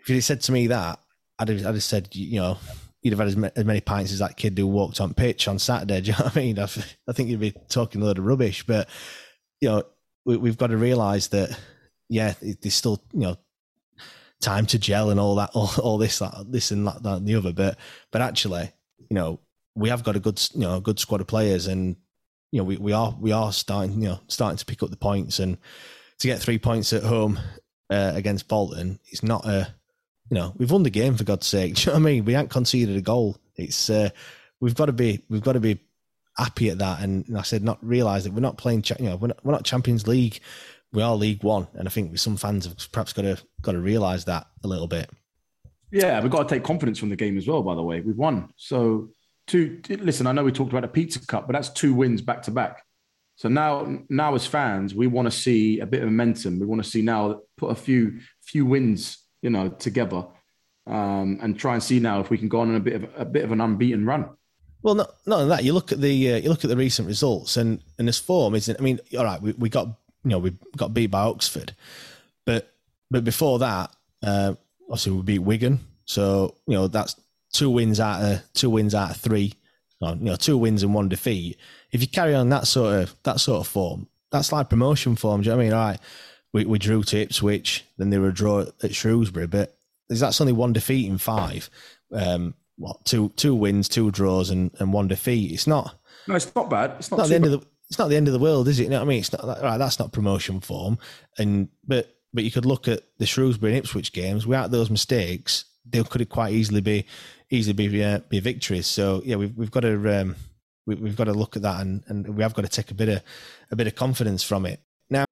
If he said to me that, I'd have, I'd have said, you know, you'd have had as, as, many pints as that kid who walked on pitch on Saturday. Do you know what I mean? I, I think you'd be talking a load of rubbish. But you know, we, have got to realise that, yeah, there's still you know time to gel and all that, all, all this, that, this and that, that, and the other. But but actually, you know we have got a good you know a good squad of players, and you know we, we are we are starting you know starting to pick up the points, and to get three points at home uh, against Bolton, it's not a you know we've won the game for God's sake. Do you know what I mean? We haven't conceded a goal. It's uh, we've got to be we've got to be happy at that. And, I said not realize that we're not playing you know we're not, we're not Champions League. We are League One, and I think some fans have perhaps got to got to realize that a little bit. Yeah, we've got to take confidence from the game as well. By the way, we've won, so two. Listen, I know we talked about the Pizza Cup, but that's two wins back to back. So now, now as fans, we want to see a bit of momentum. We want to see now put a few few wins, you know, together, um, and try and see now if we can go on a bit of a bit of an unbeaten run. Well, not not that. You look at the uh, you look at the recent results, and and this form isn't. I mean, all right, we, we got you know we got beat by Oxford, but but before that, uh, obviously we beat Wigan. So you know that's two wins out of two wins out of three, or, you know, two wins and one defeat. If you carry on that sort of that sort of form, that's like promotion form. Do you know what I mean? All right, we, we drew to Ipswich, then they were a draw at Shrewsbury, but is that's only one defeat in five. Um, what two two wins, two draws, and, and one defeat. It's not. No, it's not bad. It's not, not the end bad. of the. It's not the end of the world, is it? You know what I mean? It's not right. That's not promotion form, and but but you could look at the Shrewsbury and Ipswich games. Without those mistakes, they could quite easily be easily be uh, be victories. So yeah, we've we've got to um, we, have got to look at that, and, and we have got to take a bit of a bit of confidence from it. Now,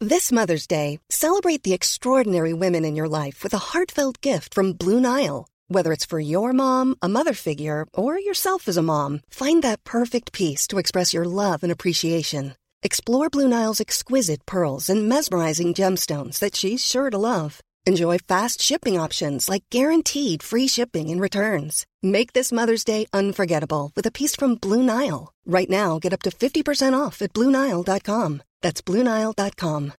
this Mother's Day, celebrate the extraordinary women in your life with a heartfelt gift from Blue Nile. Whether it's for your mom, a mother figure, or yourself as a mom, find that perfect piece to express your love and appreciation. Explore Blue Nile's exquisite pearls and mesmerizing gemstones that she's sure to love. Enjoy fast shipping options like guaranteed free shipping and returns. Make this Mother's Day unforgettable with a piece from Blue Nile. Right now, get up to 50% off at BlueNile.com. That's BlueNile.com.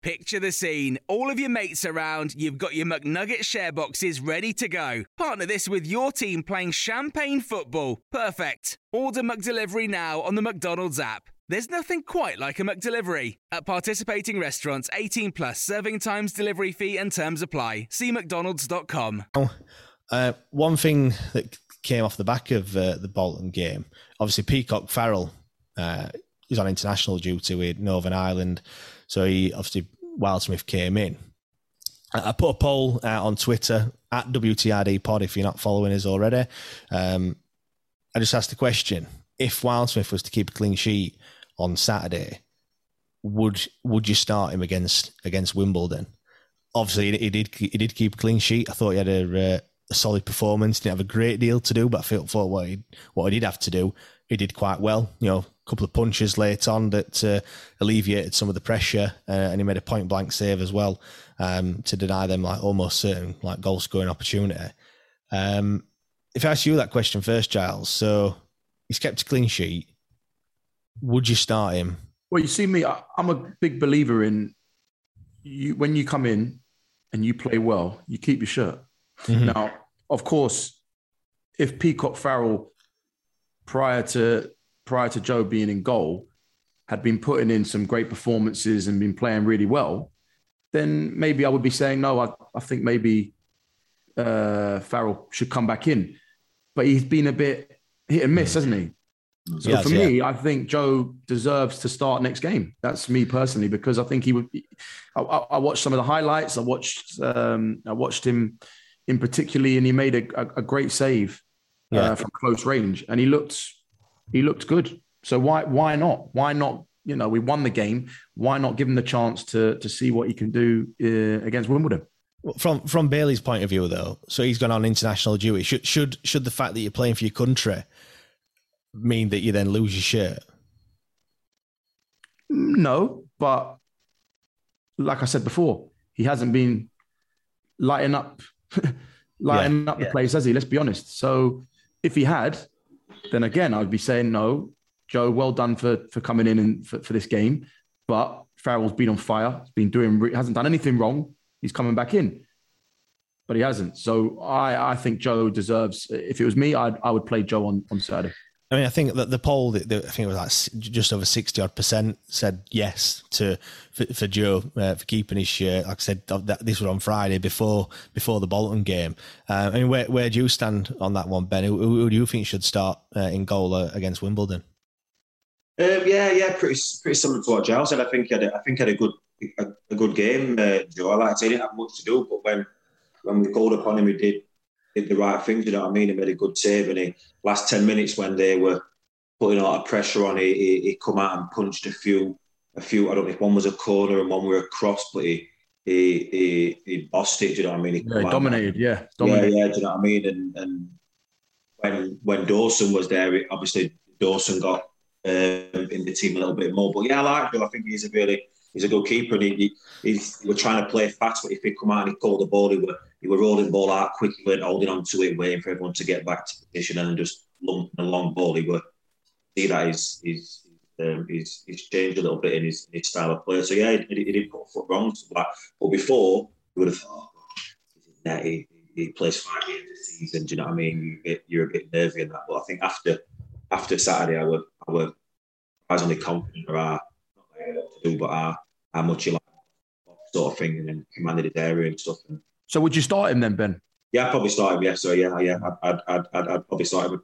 Picture the scene. All of your mates around, you've got your McNugget share boxes ready to go. Partner this with your team playing champagne football. Perfect. Order McDelivery now on the McDonald's app. There's nothing quite like a McDelivery. At participating restaurants, 18 plus serving times, delivery fee, and terms apply. See McDonald's.com. Uh, one thing that came off the back of uh, the Bolton game, obviously Peacock Farrell uh, is on international duty with Northern Ireland, so he obviously Wildsmith came in. I put a poll out on Twitter at WTID Pod if you're not following us already. Um, I just asked the question: If Wildsmith was to keep a clean sheet on Saturday, would would you start him against against Wimbledon? Obviously, he, did he did keep a clean sheet. I thought he had a, uh, a solid performance. Didn't have a great deal to do, but I felt for what he what he did have to do, he did quite well. You know, a couple of punches late on that uh, alleviated some of the pressure, uh, and he made a point blank save as well um, to deny them like almost certain like goal scoring opportunity. Um, if I ask you that question first, Giles, so he's kept a clean sheet would you start him? Well, you see me, I, am a big believer in you when you come in and you play well, you keep your shirt. Mm-hmm. Now, of course, if Peacock Farrell prior to prior to Joe being in goal had been putting in some great performances and been playing really well, then maybe I would be saying no. I, I think maybe uh, Farrell should come back in, but he's been a bit hit and miss, hasn't he? So yes, for me, yeah. I think Joe deserves to start next game. That's me personally because I think he would. Be, I, I, watched some of the highlights. I watched. Um, I watched him in particularly, and he made a, a, great save uh, yeah. uh, from close range, and he looked. He looked good. So why why not? Why not? You know, we won the game. Why not give him the chance to to see what he can do uh, against Wimbledon? From from Bailey's point of view, though, so he's gone on international duty. Should should should the fact that you're playing for your country mean that you then lose your shirt? No, but like I said before, he hasn't been lighting up, lighting yeah, up the yeah. place, has he? Let's be honest. So if he had, then again, I'd be saying no, Joe. Well done for for coming in and for, for this game, but Farrell's been on fire. He's been doing, hasn't done anything wrong. He's coming back in, but he hasn't. So I I think Joe deserves. If it was me, I'd I would play Joe on on Saturday. I mean, I think that the poll, I think it was like just over sixty odd percent said yes to for, for Joe uh, for keeping his shirt. Like I said, that, this was on Friday before before the Bolton game. Uh, I mean, where where do you stand on that one, Ben? Who, who do you think should start uh, in goal uh, against Wimbledon? Um, yeah, yeah, pretty pretty similar to what Giles said. I think he had a, I think had a good a, a good game. Uh, Joe, like I didn't have much to do, but when when we called upon him, he did did the right things, You know what I mean? He made a good save, and he last ten minutes when they were putting a lot of pressure on, he, he, he come out and punched a few, a few. I don't know if one was a corner and one were a cross, but he he he, he bossed it. You know what I mean? He yeah, dominated. Yeah, dominated. yeah, yeah. Do you know what I mean? And and when when Dawson was there, it, obviously Dawson got um, in the team a little bit more. But yeah, I like him. I think he's a really he's a good keeper, and he, he, he's, we're trying to play fast. But if he come out and he called the ball, he were he were rolling ball out quickly, weren't holding on to it, waiting for everyone to get back to position, and just lumping a long ball. He were see that he's um, he's, he's changed a little bit in his, his style of play. So yeah, he, he didn't put a foot wrong. But, before, you would have thought, oh, he, he plays five games a season. Do you know what I mean? You you're a bit nervy in that. But I think after after Saturday, I were I were surprisingly confident of our not to do, but our how much you like sort of thing, and then commanded his area and stuff. And, So would you start him then, Ben? yeah, I'd probably start him. Yeah, so yeah, yeah, I'd, I'd, I'd, I'd, probably start him.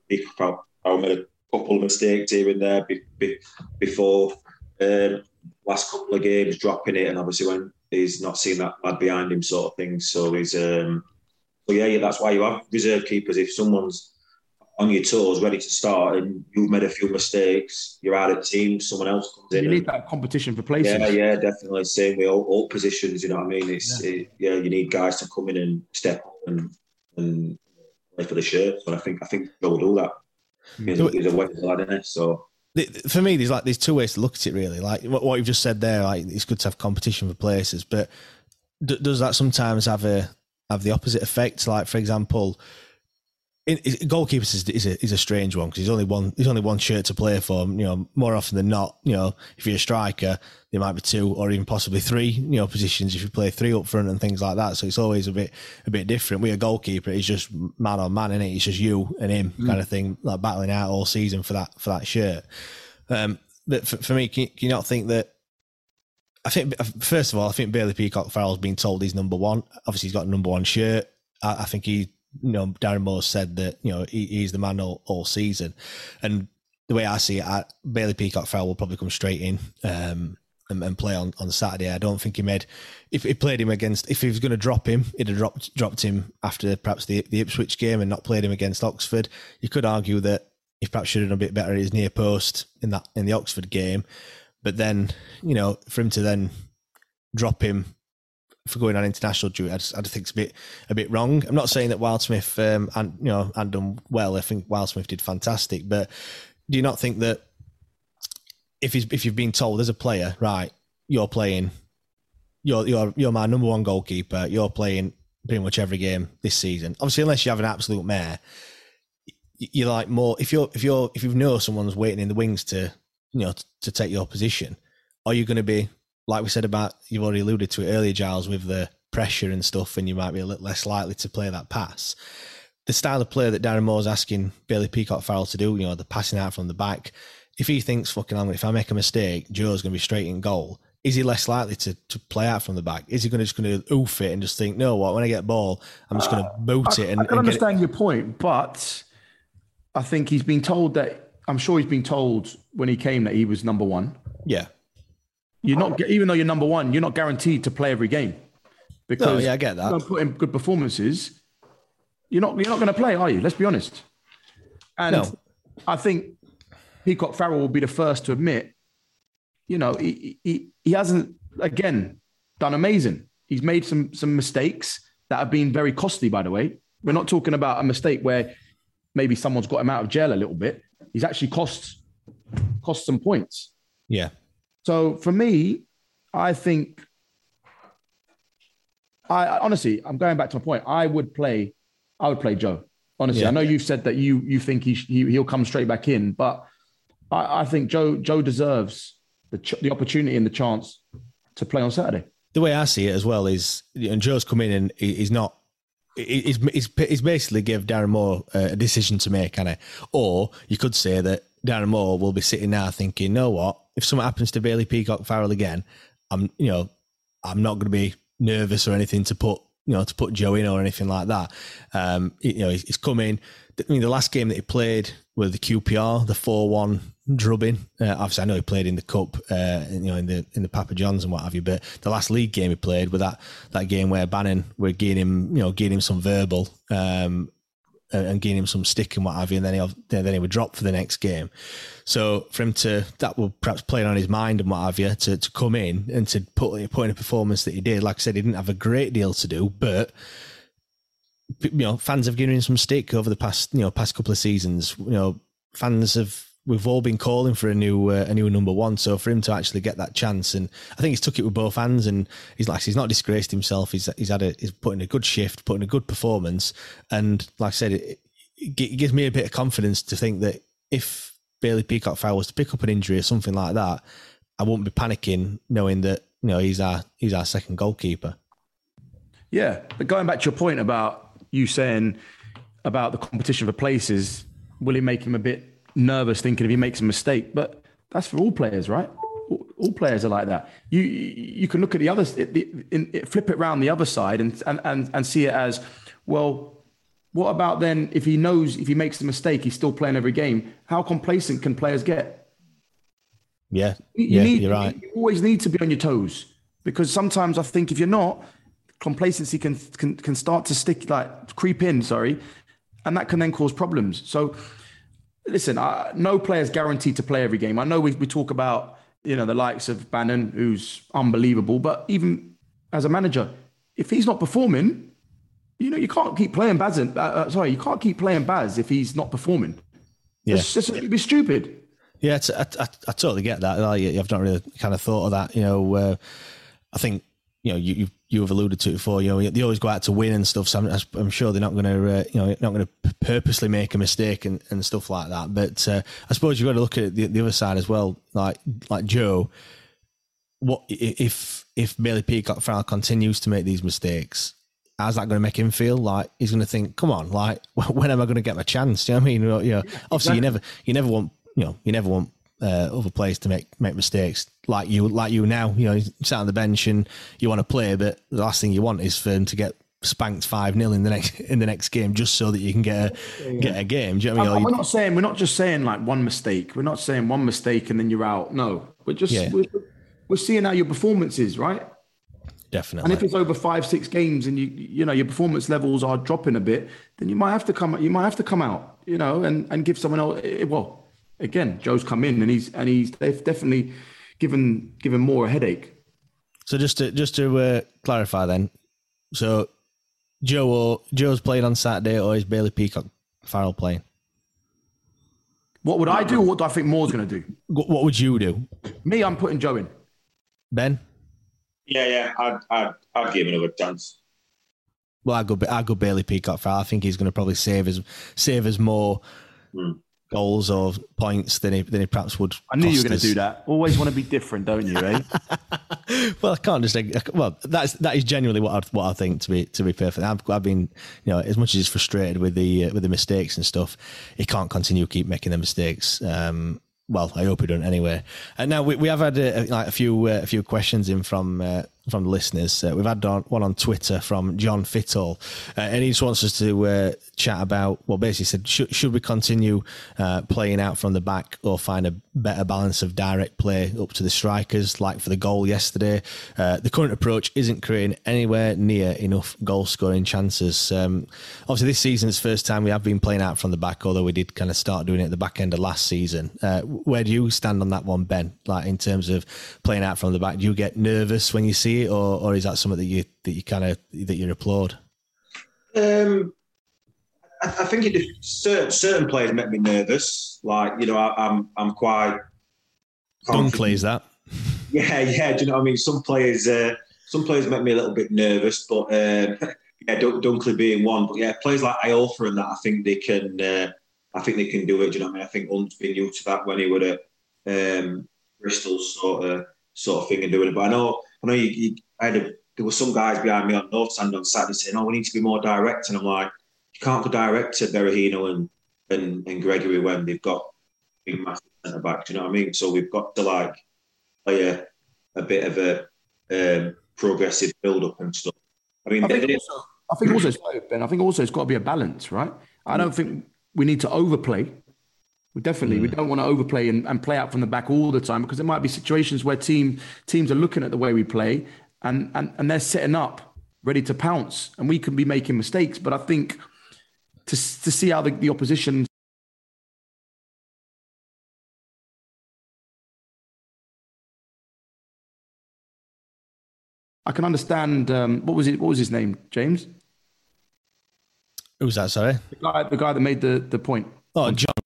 I made a couple of mistakes here and there be, be, before um, last couple of games, dropping it, and obviously when he's not seen that lad behind him, sort of thing. So he's, um, so yeah, yeah, that's why you have reserve keepers. If someone's on your toes, ready to start, and you've made a few mistakes, you're out of team. Someone else comes in. You and- need that competition for places. yeah, yeah, definitely. Same with all, all positions. You know what I mean? It's it- yeah. you need guys to come in and step up and and play for the shirt. So I think I think Joe will do that. Hmm. He's, a- he's a weapons lad, isn't he? So For me, there's like there's two ways to look at it. Really, like what, what you've just said there. Like it's good to have competition for places, but d- does that sometimes have a have the opposite effect? Like for example, in, goalkeepers is, is a is a strange one because he's only one there's only one shirt to play for. You know, more often than not, you know, if you're a striker, there might be two or even possibly three. You know, positions if you play three up front and things like that. So it's always a bit a bit different. We a goalkeeper, it's just man on man, is it? It's just you and him Mm. kind of thing, like battling out all season for that for that shirt. Um, but for, for me, can, you- can you not think that? I think first of all, I think Bailey Peacock Farrell's been told he's number one. Obviously, he's got a number one shirt. I, I think he, you know, Darren Moore said that you know he, he's the man all, all season, and the way I see it, I, Bailey Peacock Farrell will probably come straight in um, and, and play on, on Saturday. I don't think he made if he played him against if he was going to drop him, he'd have dropped dropped him after perhaps the the Ipswich game and not played him against Oxford. You could argue that he perhaps should have done a bit better at his near post in that in the Oxford game. But then, you know, for him to then drop him for going on international duty, I just, I just think it's a bit a bit wrong. I'm not saying that Wildsmith um, and you know and done well. I think Wildsmith did fantastic, but do you not think that if he's if you've been told as a player, right, you're playing, you're you're you're my number one goalkeeper, you're playing pretty much every game this season. Obviously, unless you have an absolute mare, you're like more if you're if you're if you know someone's waiting in the wings to you know to, to take your position, are you going to be like we said about you've already alluded to it earlier, Giles, with the pressure and stuff, and you might be a little less likely to play that pass. The style of play that Darren Moore's asking Bailey Peacock Farrell to do, you know, the passing out from the back. If he thinks, fucking, hell, if I make a mistake, Joe's going to be straight in goal. Is he less likely to, to play out from the back? Is he going to just going to oof it and just think, no, what? When I get ball, I'm just going to uh, boot it and, I can and understand your point, but I think he's been told that. I'm sure he's been told when he came that he was number one. Yeah. You're not, even though you're number one, you're not guaranteed to play every game because No, yeah, I get that. You don't put in good performances. You're not. You're not going to play, are you? Let's be honest. And No. I think Peacock Farrell will be the first to admit, you know, he, he he hasn't again done amazing. He's made some some mistakes that have been very costly. By the way, we're not talking about a mistake where maybe someone's got him out of jail a little bit. He's actually cost cost some points. Yeah. So for me, I think I honestly, I'm going back to my point. I would play, I would play Joe. Honestly, Yeah. I know you've said that you you think he, he he'll come straight back in, but I, I think Joe Joe deserves the ch- the opportunity and the chance to play on Saturday. the way I see it as well is, and Joe's come in and he's not. he- He's, he's, he's basically give Darren Moore a a decision to make, can it? Or you could say that Darren Moore will be sitting now thinking, you "Know what? If something happens to Bailey Peacock Farrell again, I'm, you know, I'm not going to be nervous or anything to put, you know, to put Joe in or anything like that. Um, you know, he's, he's. I mean, the last game that he played with the QPR, the four-one drubbing. Uh, obviously, I know he played in the cup, uh, you know, in the in the Papa Johns and what have you. But the last league game he played with that that game where Bannan were giving him, you know, giving him some verbal um, and and him some stick and what have you, and then he then he would drop for the next game. So for him to that will perhaps play on his mind and what have you to, to come in and to put put in a performance that he did. Like I said, he didn't have a great deal to do, but you know, fans have given him some stick over the past, you know, past couple of seasons. You know, fans have we've all been calling for a new uh, a new number one. So for him to actually get that chance, and I think he's took it with both hands, and he's like he's not disgraced himself. He's he's had a he's put in a good shift, put in a good performance, and like I said, it, it gives me a bit of confidence to think that if Bailey Peacock Farrell was to pick up an injury or something like that, I wouldn't be panicking knowing that you know he's our he's our second goalkeeper. Yeah, but going back to your point about you saying about the competition for places, will it make him a bit nervous thinking if he makes a mistake? But that's for all players, right? all players are like that. You you can look at the in, flip it around the other side, and, and and and see it as well. What about then if he knows if he makes the mistake, he's still playing every game? How complacent can players get? Yeah, You yeah, need, you're right. You always need to be on your toes because sometimes I think if you're not, complacency can can can start to stick like creep in. Sorry, and that can then cause problems. So, listen, I, no player is guaranteed to play every game. I know we we talk about you know the likes of Bannan, who's unbelievable, but even as a manager, if he's not performing, you know you can't keep playing Baz. Uh, uh, sorry, you can't keep playing Baz if he's not performing. Yeah. It's just it'd be stupid. Yeah, it's, I, I, I totally get that. Like, I've not really kind of thought of that. You know, uh, I think you know you, you you have alluded to it before. You know, they always go out to win and stuff. So I'm, I'm sure they're not going to uh, you know not going to purposely make a mistake and, and stuff like that. But uh, I suppose you've got to look at the, the other side as well. Like like Joe, what if if Bailey Peacock Farrell continues to make these mistakes? How's that going to make him feel? Like he's going to think, "Come on, like when am I going to get my chance?" Do you know what I mean? You know, know, obviously you never you never want you know you never want uh, other players to make make mistakes like you like you now. You know, you sat on the bench and you want to play, but the last thing you want is for him to get spanked five 0 in the next in the next game just so that you can get a get a game. Do you know what I mean? Or we're not saying we're not just saying like one mistake. We're not saying one mistake and then you're out. No, we're just Yeah. we're, we're seeing how your performance is, right? definitely. And if it's over five, six games and you you know your performance levels are dropping a bit, then you might have to come you might have to come out, you know, and and give someone else. eh, Well, again, Joe's come in and he's and he's they've definitely given given Moore a headache. So just to just to uh, clarify then, so Joe or Joe's playing on Saturday, or is Bailey Peacock Farrell playing? What would I do? Or what do I think Moore's going to do? What, what would you do, Me, I'm putting Joe in. Ben? Yeah, yeah, I'd, I'd, I'd give him another chance. Well, I go I go Bailey Peacock Farrell. I think he's going to probably save us save us more goals or points than he than he perhaps would. I knew you were going to do that. Always want to be different, don't you, eh? Well, I can't just. Well, that's that is genuinely what I what I think to be to be perfect. I've, I've been, you know, as much as he's frustrated with the uh, with the mistakes and stuff, he can't continue to keep making the mistakes. Um, well, I hope he don't anyway. And now we, we have had a, like a few uh, a few questions in from uh, from the listeners. Uh, we've had on, one on Twitter from John Fittall, uh, and he just wants us to uh, chat about. Well, basically said, should, should we continue uh, playing out from the back or find a better balance of direct play up to the strikers, like for the goal yesterday? Uh, the current approach isn't creating anywhere near enough goal scoring chances. Um, obviously, this season's first time we have been playing out from the back, although we did kind of start doing it at the back end of last season. Uh, where do you stand on that one, Ben? Like in terms of playing out from the back, do you get nervous when you see or, or is that something that you that you kind of that you applaud? Um, I, I think it, certain, certain players make me nervous. Like you know, I, I'm I'm quite Dunkley, is that? Yeah, yeah. Do you know what I mean? Some players, uh, some players make me a little bit nervous, but um, yeah, Dun- Dunkley being one. But yeah, players like Iorfa and that, I think they can. Uh, I think they can do it. Do you know what I mean? I think Hunt's been used to that when he would at um, Bristol sort of sort of thing and doing it. But I know, I know you. you I had a, there were some guys behind me on North Stand on Saturday saying, "Oh, we need to be more direct," and I'm like, "You can't go direct to Berahino and and, and Gregory when they've got big massive centre backs." Do you know what I mean? So we've got to like play a, a bit of a um, progressive build up and stuff. I mean, I think, they- also, I think also, Ben, I think also it's got to be a balance, right? I don't think we need to overplay. We definitely we don't want to overplay and, and play out from the back all the time because there might be situations where team teams are looking at the way we play and and, and they're setting up ready to pounce and we can be making mistakes. But I think to to see how the, the opposition I can understand. Um, what was it? What was his name? James, Who was that? Sorry. the guy, the guy that made the the point. Oh, John.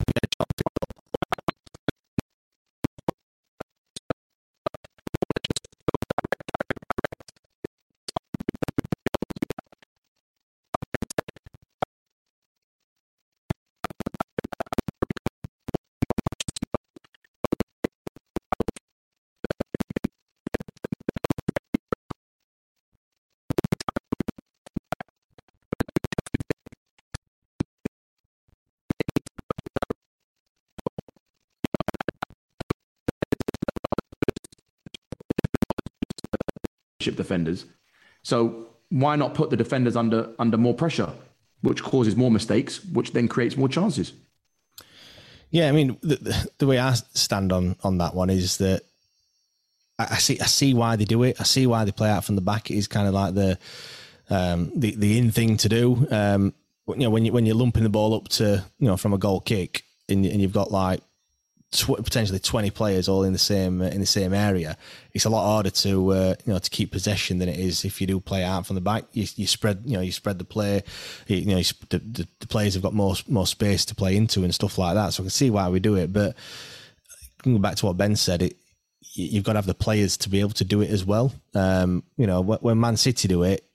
Defenders. So why not put the defenders under under more pressure, which causes more mistakes, which then creates more chances? Yeah, I mean, the, the way I stand on on that one is that I, I see I see why they do it. I see why they play out from the back. It is kind of like the um, the the in thing to do. Um, you know, when you when you're lumping the ball up to you know from a goal kick, and, and you've got like tw- potentially 20 players all in the same uh, in the same area, it's a lot harder to uh, you know to keep possession than it is if you do play out from the back. You, you spread you know you spread the play. You, you know you, the, the, the, players have got more more space to play into and stuff like that. So I can see why we do it. But going back to what Ben said, it you've got to have the players to be able to do it as well. Um, you know when Man City do it,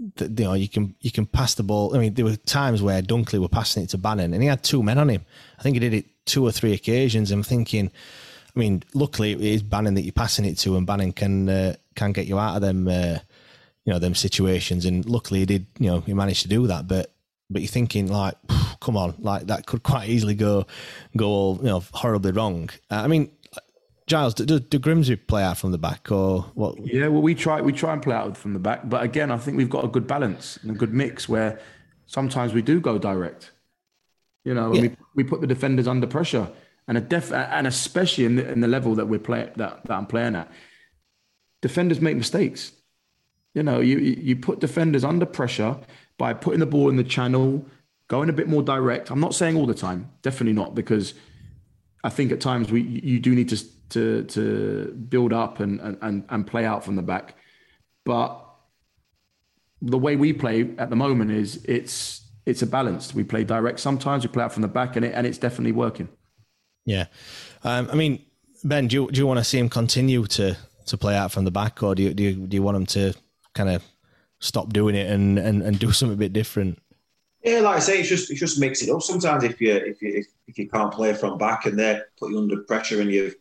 you know you can you can pass the ball. I mean, there were times where Dunkley were passing it to Bannan, and he had two men on him. I think he did it two or three occasions. I'm thinking, I mean, luckily it is Bannan that you're passing it to, and Bannan can uh, can get you out of them, uh, you know, them situations. And luckily he did, you know, he managed to do that. But but you're thinking like, come on, like that could quite easily go go all you know horribly wrong. Uh, I mean. Giles, do, do Grimsby play out from the back or what? Yeah, well, we try we try and play out from the back, but again, I think we've got a good balance and a good mix where sometimes we do go direct. You know, yeah. we, we put the defenders under pressure, and a def and especially in the, in the level that we're playing that, that I'm playing at, defenders make mistakes. You know, you you put defenders under pressure by putting the ball in the channel, going a bit more direct. I'm not saying all the time, definitely not, because I think at times we you do need to to to build up and and and play out from the back, but the way we play at the moment is it's it's a balance. We play direct sometimes, we play out from the back, and it and it's definitely working. Yeah, um, I mean, Ben, do you, do you want to see him continue to to play out from the back, or do you do you, do you want him to kind of stop doing it and, and, and do something a bit different? Yeah, like I say, it's just it's just mix it up. Sometimes if you if you if, if you can't play from back and they put you under pressure and you've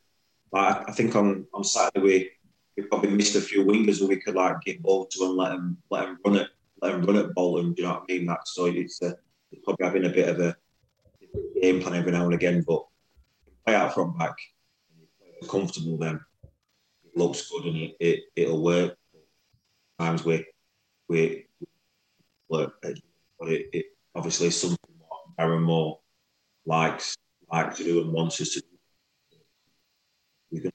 I think on on Saturday we we probably missed a few wingers where we could like get ball to and let them let them run it let him run at Bolton. Do you know what I mean? That so it's, it's probably having a bit of a game plan every now and again, but play out front back, comfortable then. It looks good and it, it it'll work. Times we we work, but it, it obviously is something Darren Moore likes likes to do and wants us to do. We can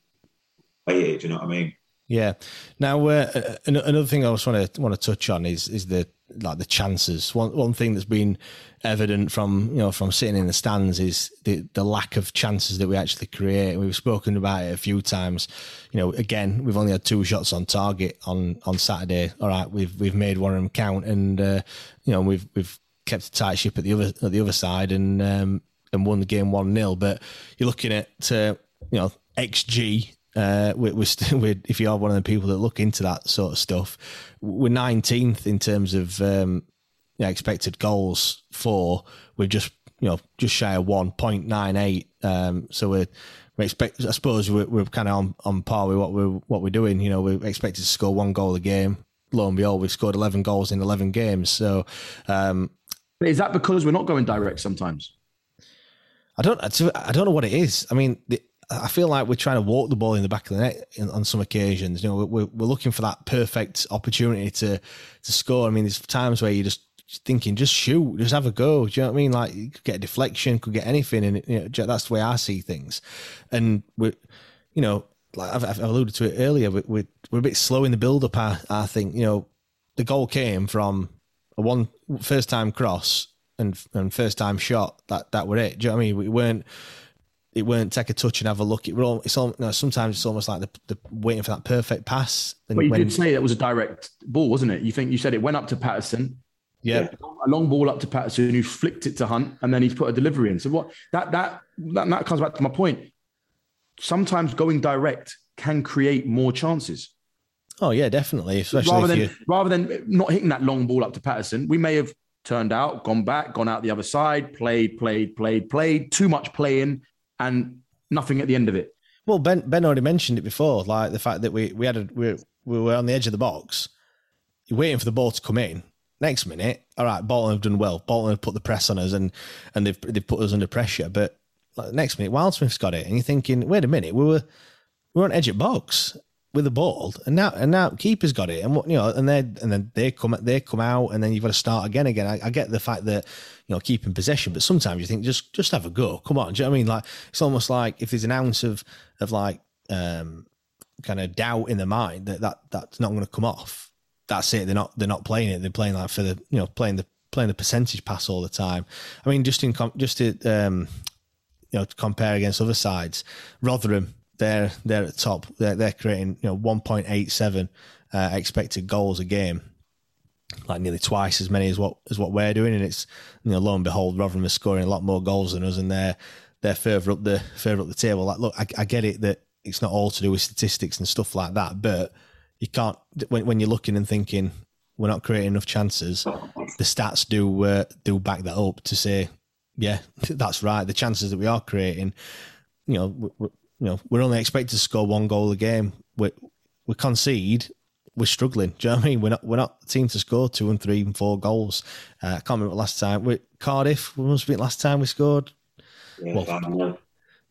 play it. Do you know what I mean? Yeah. Now, uh, another thing I just want to want to touch on is is the like the chances. One one thing that's been evident from you know from sitting in the stands is the the lack of chances that we actually create. We've spoken about it a few times. You know, again, we've only had two shots on target on on Saturday. All right, we've we've made one of them count, and uh, you know we've we've kept a tight ship at the other at the other side and um, and won the game one 0 But you're looking at uh, you know xG uh, we're, we're, if you are one of the people that look into that sort of stuff, we're 19th in terms of um, yeah, expected goals for. We're just you know just shy of 1.98. Um, so we're we expect. I suppose we're, we're kind of on, on par with what we're what we're doing. You know, we're expected to score one goal a game. Lo and behold, we've scored 11 goals in 11 games. So, um, is that because we're not going direct sometimes? I don't. I don't know what it is. I mean, the, I feel like we're trying to walk the ball in the back of the net on some occasions. You know, we're, we're looking for that perfect opportunity to to score. I mean, there's times where you're just thinking, just shoot, just have a go. Do you know what I mean? Like, you could get a deflection, could get anything, and you know, that's the way I see things. And we're, you know, like I've, I've alluded to it earlier, we're, we're, we're a bit slow in the build up. I, I think, you know, the goal came from a one first time cross and and first time shot. That that were it. Do you know what I mean? We weren't it weren't take a touch and have a look. It all, it's all, know, sometimes it's almost like the, the waiting for that perfect pass. And but you when, did say that was a direct ball, wasn't it? You think you said it went up to Paterson. Yeah. A long ball up to Paterson who flicked it to Hunt and then he's put a delivery in. So what that that that, that comes back to my point. Sometimes going direct can create more chances. Oh yeah, definitely. Especially rather than you... rather than not hitting that long ball up to Paterson, we may have turned out, gone back, gone out the other side, played, played, played, played, too much playing, and nothing at the end of it. Well, Ben Ben already mentioned it before, like the fact that we we had a, we, we were on the edge of the box, You're waiting for the ball to come in. Next minute, all right, Bolton have done well. Bolton have put the press on us, and and they've they've put us under pressure. But like, next minute, Wildsmith's got it, and you're thinking, wait a minute, we were we were on edge of box. With the ball, and now and now keeper's got it, and what you know, and they and then they come they come out, and then you've got to start again again. I, I, get the fact that you know keeping possession, but sometimes you think just just have a go. Come on, do you know I mean? Like it's almost like if there's an ounce of of like um kind of doubt in the mind that, that that's not going to come off. That's it. They're not they're not playing it. They're playing like for the you know playing the playing the percentage pass all the time. I mean, just in just to um, you know to compare against other sides, Rotherham they're they're at the top. They're, they're creating you know one point eight seven uh, expected goals a game, like nearly twice as many as what as what we're doing. And it's you know lo and behold, Rotherham is scoring a lot more goals than us, and they're they're further up the further up the table. Like, look, I, I get it that it's not all to do with statistics and stuff like that, but you can't when when you're looking and thinking we're not creating enough chances. The stats do uh, do back that up to say, yeah, that's right. The chances that we are creating, you know, you know, we're only expected to score one goal a game. We we concede, we're struggling. Do you know what I mean? We're not we're not a team to score two and three and four goals. Uh, I can't remember last time. We Cardiff. We must be last time we scored. Yeah, well,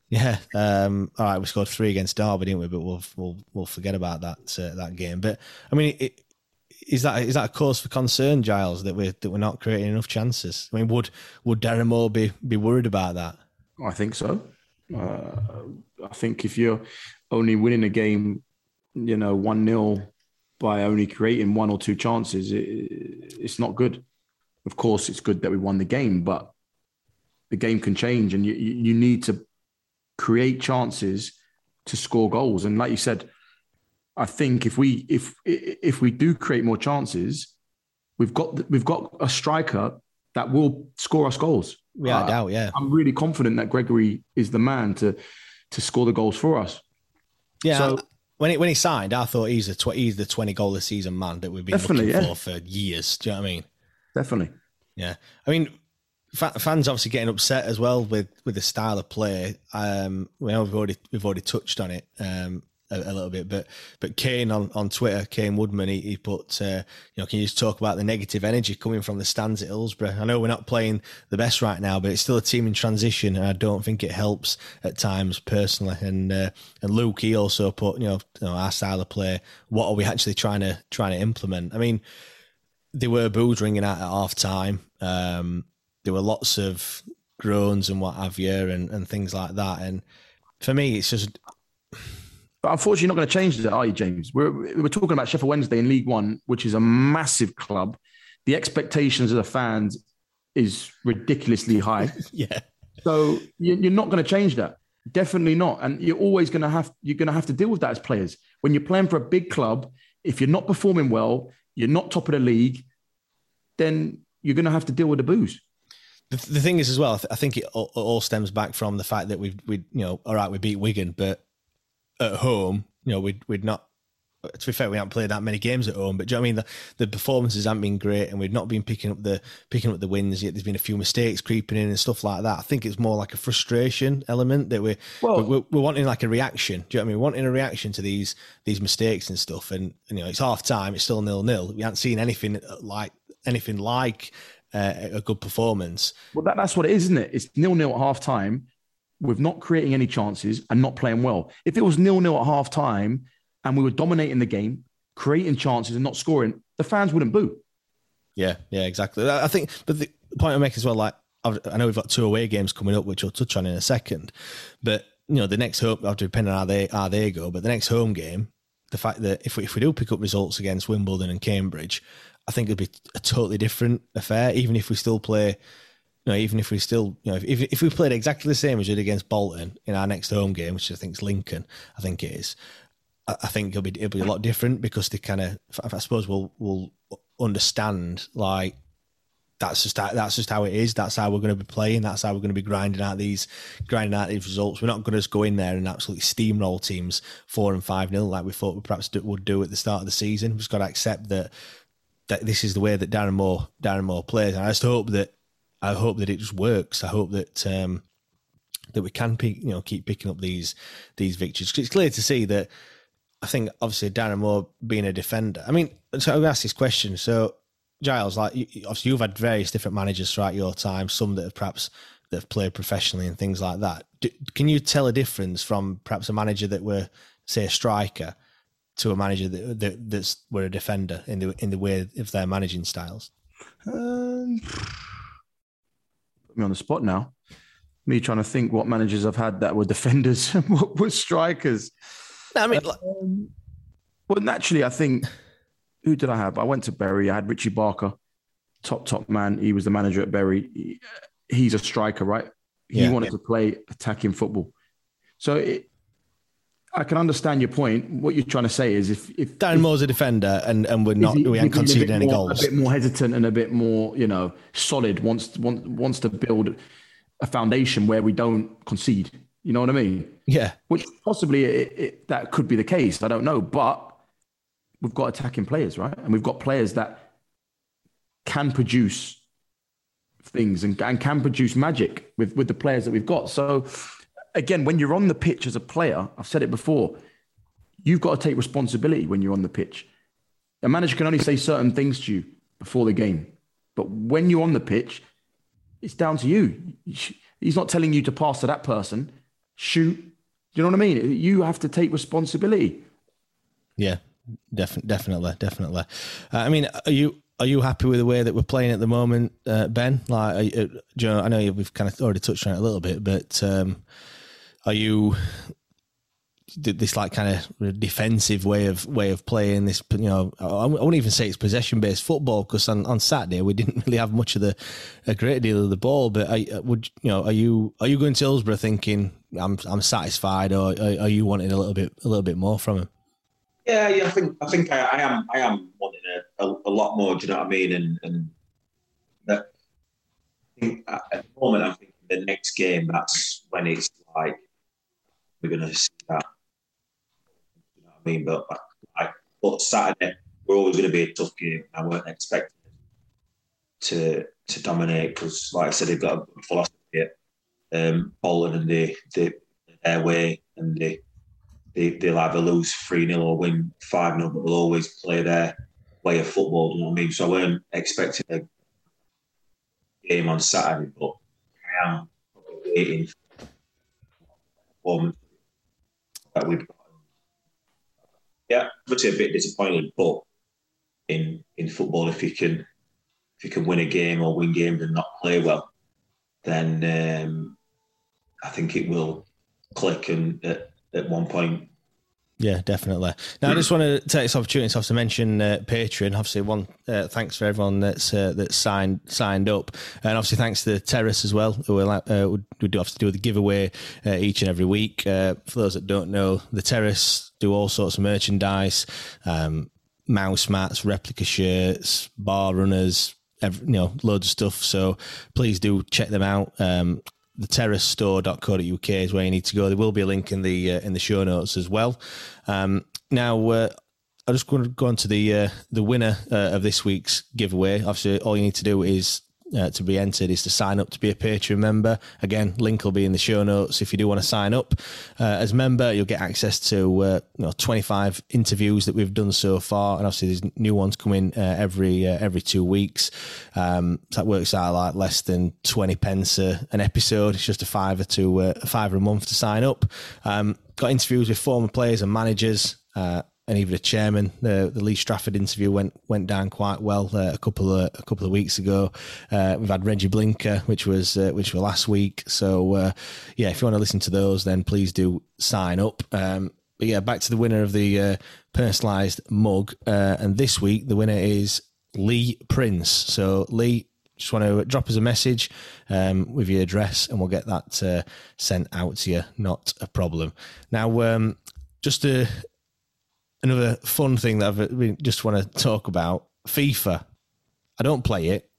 yeah. Um, all right, we scored three against Derby, didn't we? But we'll we'll we'll forget about that uh, that game. But I mean, it, is that is that a cause for concern, Giles, that we're that we're not creating enough chances? I mean, would would Darren Moore be be worried about that? I think so. Uh, I think if you're only winning a game, you know, one 0 by only creating one or two chances, it, it's not good. Of course, it's good that we won the game, but the game can change, and you you need to create chances to score goals. And like you said, I think if we if if we do create more chances, we've got we've got a striker that will score us goals. Yeah, uh, I doubt. Yeah, I'm really confident that Gregory is the man to to score the goals for us. Yeah. So, when he, when he signed, I thought he's the tw- he's the twenty goal a season man that we've been looking yeah. for for years. Do you know what I mean? Definitely. Yeah, I mean, fans obviously getting upset as well with with the style of play. Um, we know we've already we've already touched on it. Um, a, a, little bit. But but Kane on, on Twitter, Kane Woodman, he, he put, uh, you know, can you just talk about the negative energy coming from the stands at Hillsborough? I know we're not playing the best right now, but it's still a team in transition, and I don't think it helps at times personally. And uh, and Luke, he also put, you know, you know, our style of play. What are we actually trying to trying to implement? I mean, there were boos ringing out at half time. Um, there were lots of groans and what have you, and, and things like that. And for me, it's just but unfortunately, you're not going to change that, are you, James? We're, we're talking about Sheffield Wednesday in League One, which is a massive club. The expectations of the fans is ridiculously high. yeah. So you're not going to change that. Definitely not. And you're always going to have you're going to have to deal with that as players. When you're playing for a big club, if you're not performing well, you're not top of the league, then you're going to have to deal with the boos. The, the thing is, as well, I think it all, all stems back from the fact that we've, we, you know, all right, we beat Wigan, but at home, you know, we'd we'd not. To be fair, we haven't played that many games at home, but do you know what I mean? The, the performances haven't been great, and we've not been picking up the picking up the wins yet. There's been a few mistakes creeping in and stuff like that. I think it's more like a frustration element that we're well, we're, we're, wanting like a reaction. Do you know what I mean? We're wanting a reaction to these these mistakes and stuff. And you know, it's half time. It's still nil nil. We haven't seen anything like anything like uh, a good performance. Well, that, that's what it is, isn't it? It's nil nil at half time with not creating any chances and not playing well. If it was nil nil at half time and we were dominating the game, creating chances and not scoring, the fans wouldn't boo. Yeah, yeah, exactly. I think, but the point I make as well, like I know we've got two away games coming up, which we'll touch on in a second, but you know the next home, depending on how they how they go, but the next home game, the fact that if we if we do pick up results against Wimbledon and Cambridge, I think it'd be a totally different affair. Even if we still play you know, even if we still, you know, if, if we played exactly the same as we did against Bolton in our next home game, which I think is Lincoln, I think it is, I, I think it'll be it'll be a lot different because they kind of, I suppose, will will understand like that's just that's just how it is. That's how we're going to be playing. That's how we're going to be grinding out these grinding out these results. We're not going to just go in there and absolutely steamroll teams four and five nil like we thought we perhaps would do at the start of the season. We've just got to accept that that this is the way that Darren Moore Darren Moore plays. And I just hope that I hope that it just works. I hope that um, that we can pick, you know keep picking up these these victories. It's clear to see that. I think obviously Darren Moore being a defender. I mean, so I'm going to ask this question. So Giles, like obviously you've had various different managers throughout your time. Some that have perhaps that have played professionally and things like that. Do, can you tell a difference from perhaps a manager that were say a striker to a manager that, that that's were a defender in the in the way of their managing styles? Um, put me on the spot now. Me trying to think what managers I've had that were defenders and what were strikers. I mean, um, well, naturally, I think who did I have? I went to Bury. I had Richie Barker, top top man. He was the manager at Bury. He, he's a striker, right? He Yeah. wanted to play attacking football. So it, I can understand your point. What you're trying to say is if if Darren Moore's a defender, and, and we're not he- we haven't conceded any more- goals. A bit more hesitant and a bit more, you know, solid. Wants wants wants to build a foundation where we don't concede. You know what I mean? Yeah, Which possibly it, it, that could be the case. I don't know, but we've got attacking players, right? And we've got players that can produce things and, and can produce magic with with the players that we've got. So again, when you're on the pitch as a player, I've said it before, you've got to take responsibility when you're on the pitch. A manager can only say certain things to you before the game, but when you're on the pitch, it's down to you. He's not telling you to pass to that person, shoot. Do you know what I mean? You have to take responsibility. Yeah, definitely, definitely, definitely. Uh, I mean, are you are you happy with the way that we're playing at the moment, uh, Ben? Like, are you, uh, know, I know we've kind of already touched on it a little bit, but um, are you this like kind of defensive way of way of playing this? You know, I, I wouldn't even say it's possession based football because on, on Saturday we didn't really have much of the a great deal of the ball. But I, uh, would you know, are you are you going to Hillsborough thinking I'm I'm satisfied, or are, you wanting a little bit a little bit more from him? Yeah, yeah, I think I think I, I am I am wanting a, a, a lot more. Do you know what I mean? And and that I think at the moment, I'm thinking the next game. That's when it's like we're gonna see that. You know what I mean? But I, but Saturday we're always going to be a tough game. I weren't expecting to to dominate because, like I said, they've got a philosophy at um, Bolton and they they their way and they they, they'll either lose 3 0 or win 5 0, but they'll always play their way of football. You know what I mean? So I weren't expecting a game on Saturday, but I am waiting for that we've got. Yeah, obviously a bit disappointed, but in in football, if you can if you can win a game or win games and not play well, then um, I think it will click and at, at one point Yeah, definitely. Now, I just want to take this opportunity to also mention uh, Patreon. Obviously, one uh, thanks for everyone that's uh, that's signed signed up, and obviously thanks to the Terrace as well, who will, uh, we do have to do the giveaway uh, each and every week. Uh, for those that don't know, the Terrace do all sorts of merchandise, um, mouse mats, replica shirts, bar runners, every, you know, loads of stuff. So please do check them out. Um, the terracestore.co.uk is where you need to go. There will be a link in the uh, in the show notes as well. Um, now, uh, I'm just going to go on to the uh, the winner uh, of this week's giveaway. Obviously, all you need to do is uh, to be entered is to sign up to be a Patreon member. Again, link will be in the show notes. If you do want to sign up uh, as member, you'll get access to uh, you know 25 interviews that we've done so far, and obviously there's new ones coming uh, every uh, every two weeks. Um, so that works out like less than 20 pence an episode. It's just a fiver to uh, a a month to sign up. Um, got interviews with former players and managers. Uh, and even a chairman. The the Lee Strafford interview went went down quite well uh, a couple of a couple of weeks ago. Uh, we've had Reggie Blinker, which was uh, which were last week. So uh, yeah, if you want to listen to those, then please do sign up. Um, but yeah, back to the winner of the uh, personalised mug, and this week the winner is Lee Prince. So Lee. Just want to drop us a message um, with your address, and we'll get that sent out to you. Not a problem. Now, um, just a another fun thing that I've just want to talk about FIFA. I don't play it,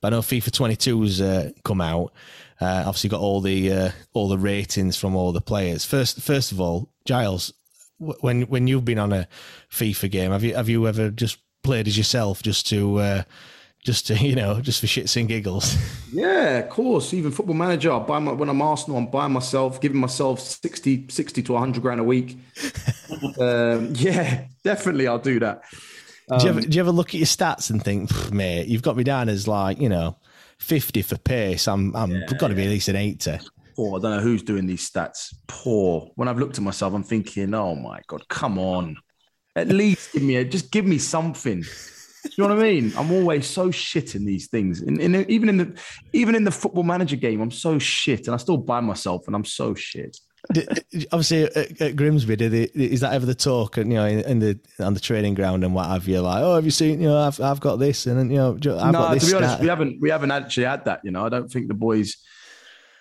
but I know FIFA 22's uh, come out. Uh, obviously, got all the uh, all the ratings from all the players. First, first of all, Giles, wh- when when you've been on a FIFA game, have you have you ever just played as yourself just to uh, just to you know just for shits and giggles? Yeah, of course. Even football manager, I buy my, when I'm Arsenal, I'm buying myself, giving myself 60, 60 to 100 grand a week. um, yeah, definitely I'll do that. do, you Um, ever, do you ever look at your stats and think, mate, you've got me down as like you know fifty for pace. I'm I'm got to be at least an eighty. Poor. I don't know who's doing these stats. Poor. When I've looked at myself, I'm thinking, oh my God, come on. At least give me a, just give me something. Do you know what I mean? I'm always so shit in these things. In, in even in the even in the football manager game, I'm so shit, and I still buy myself, and I'm so shit. Obviously, at, at Grimsby, did it, is that ever the talk? And you know, in, in, the on the training ground and what have you? Like, oh, have you seen? You know, I've I've got this, and you know, I've no, got this. To be honest, we haven't we haven't actually had that. You know, I don't think the boys,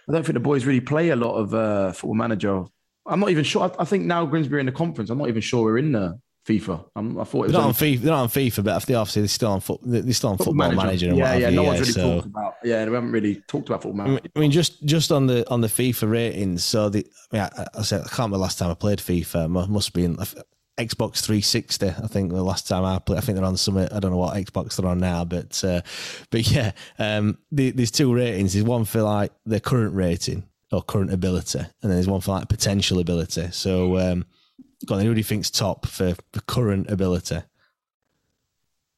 I don't think the boys really play a lot of uh, football manager. I'm not even sure. I, I think now Grimsby are in the conference. I'm not even sure we're in the FIFA. I'm, i thought it was they're not on FIFA. They're not on FIFA, but obviously they're still on foot. They're still on Football, football Manager. manager and yeah, yeah. No one's really so. talked about. Yeah, we haven't really talked about Football Manager. I mean, just just on the on the FIFA ratings. So the yeah, I, I said I can't remember the last time I played FIFA. Must be in Xbox 360. I think the last time I played. I think they're on some. I don't know what Xbox they're on now, but uh, but yeah, um, the, there's two ratings. There's one for like their current rating or current ability, and then there's one for like potential ability. So. Um, Go on, who do you think's top for the current ability?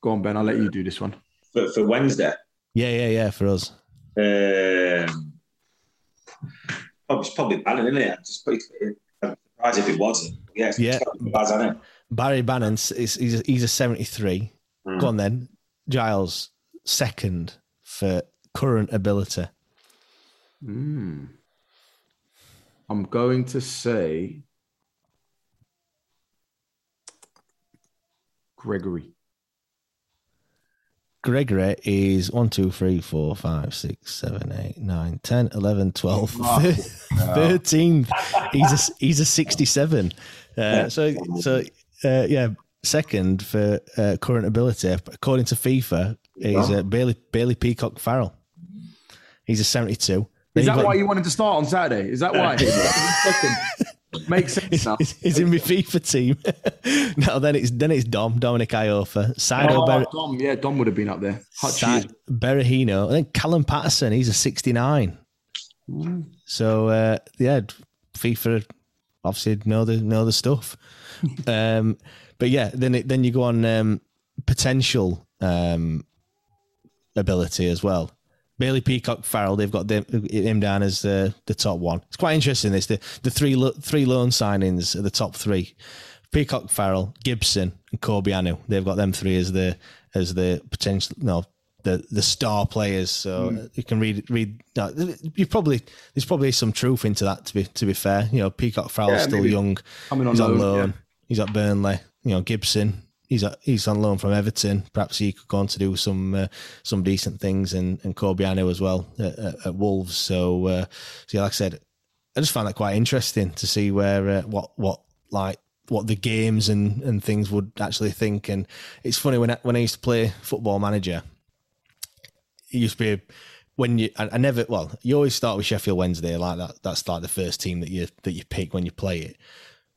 Go on, Ben. I'll let you do this one. For, for Wednesday? Yeah, yeah, yeah, for us. Um, it's probably Bannan, isn't it? Just, I'm surprised if it wasn't. Yeah, yeah. Baz, Barry Bannan, he's, he's, a, he's a 73. Mm. Go on then. Giles, second for current ability. Mm. I'm going to say Gregory? Gregory is 1, 2, 3, 4, 5, 6, 7, 8, 9, 10, 11, 12, oh, 13. he's, a, he's a 67. Uh, so, so uh, yeah, second for uh, current ability, according to FIFA, is uh, Bailey, Bailey Peacock Farrell. He's a 72. Is that got, why you wanted to start on Saturday? Is that why? Makes sense now. He's in my FIFA team. no, then it's then it's Dom, Dominic Iorfa. Sido oh, Ber- Dom, yeah, Dom would have been up there. Si- Berahino. And then Callum Paterson, he's a 69. Mm. So uh, yeah, FIFA obviously know the know the stuff. um, but yeah, then it, then you go on um, potential um, ability as well. Bailey Peacock Farrell, they've got them, him down as the the top one. It's quite interesting. This the the three three loan signings are the top three. Peacock Farrell, Gibson, and Corbeanu. They've got them three as the as the potential no the the star players. So mm. you can read read. you probably there's probably some truth into that. To be to be fair, you know Peacock Farrell's yeah, still young. On he's loan, on loan. Yeah. He's at Burnley. You know Gibson he's he's on loan from Everton. Perhaps he could go on to do some uh, some decent things, and and Corbeanu as well at, at, at Wolves. So, uh, so yeah, like I said, I just found that quite interesting to see where uh, what what like what the games and, and things would actually think. And it's funny when I, when I used to play Football Manager, it used to be when you I, I, never well you always start with Sheffield Wednesday like that. That's like the first team that you that you pick when you play it.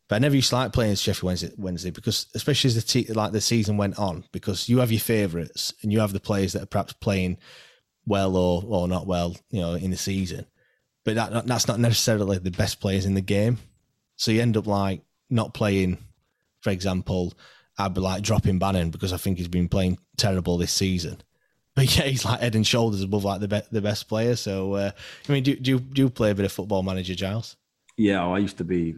But I never used to like playing Sheffield Wednesday, Wednesday because, especially as the te- like the season went on, because you have your favourites and you have the players that are perhaps playing well or or not well, you know, in the season. But that that's not necessarily the best players in the game. So you end up like not playing, for example, I'd be like dropping Bannan because I think he's been playing terrible this season. But yeah, he's like head and shoulders above like the be- the best player. So uh, I mean, do, do you do you play a bit of football manager, Giles? Yeah, I used to be.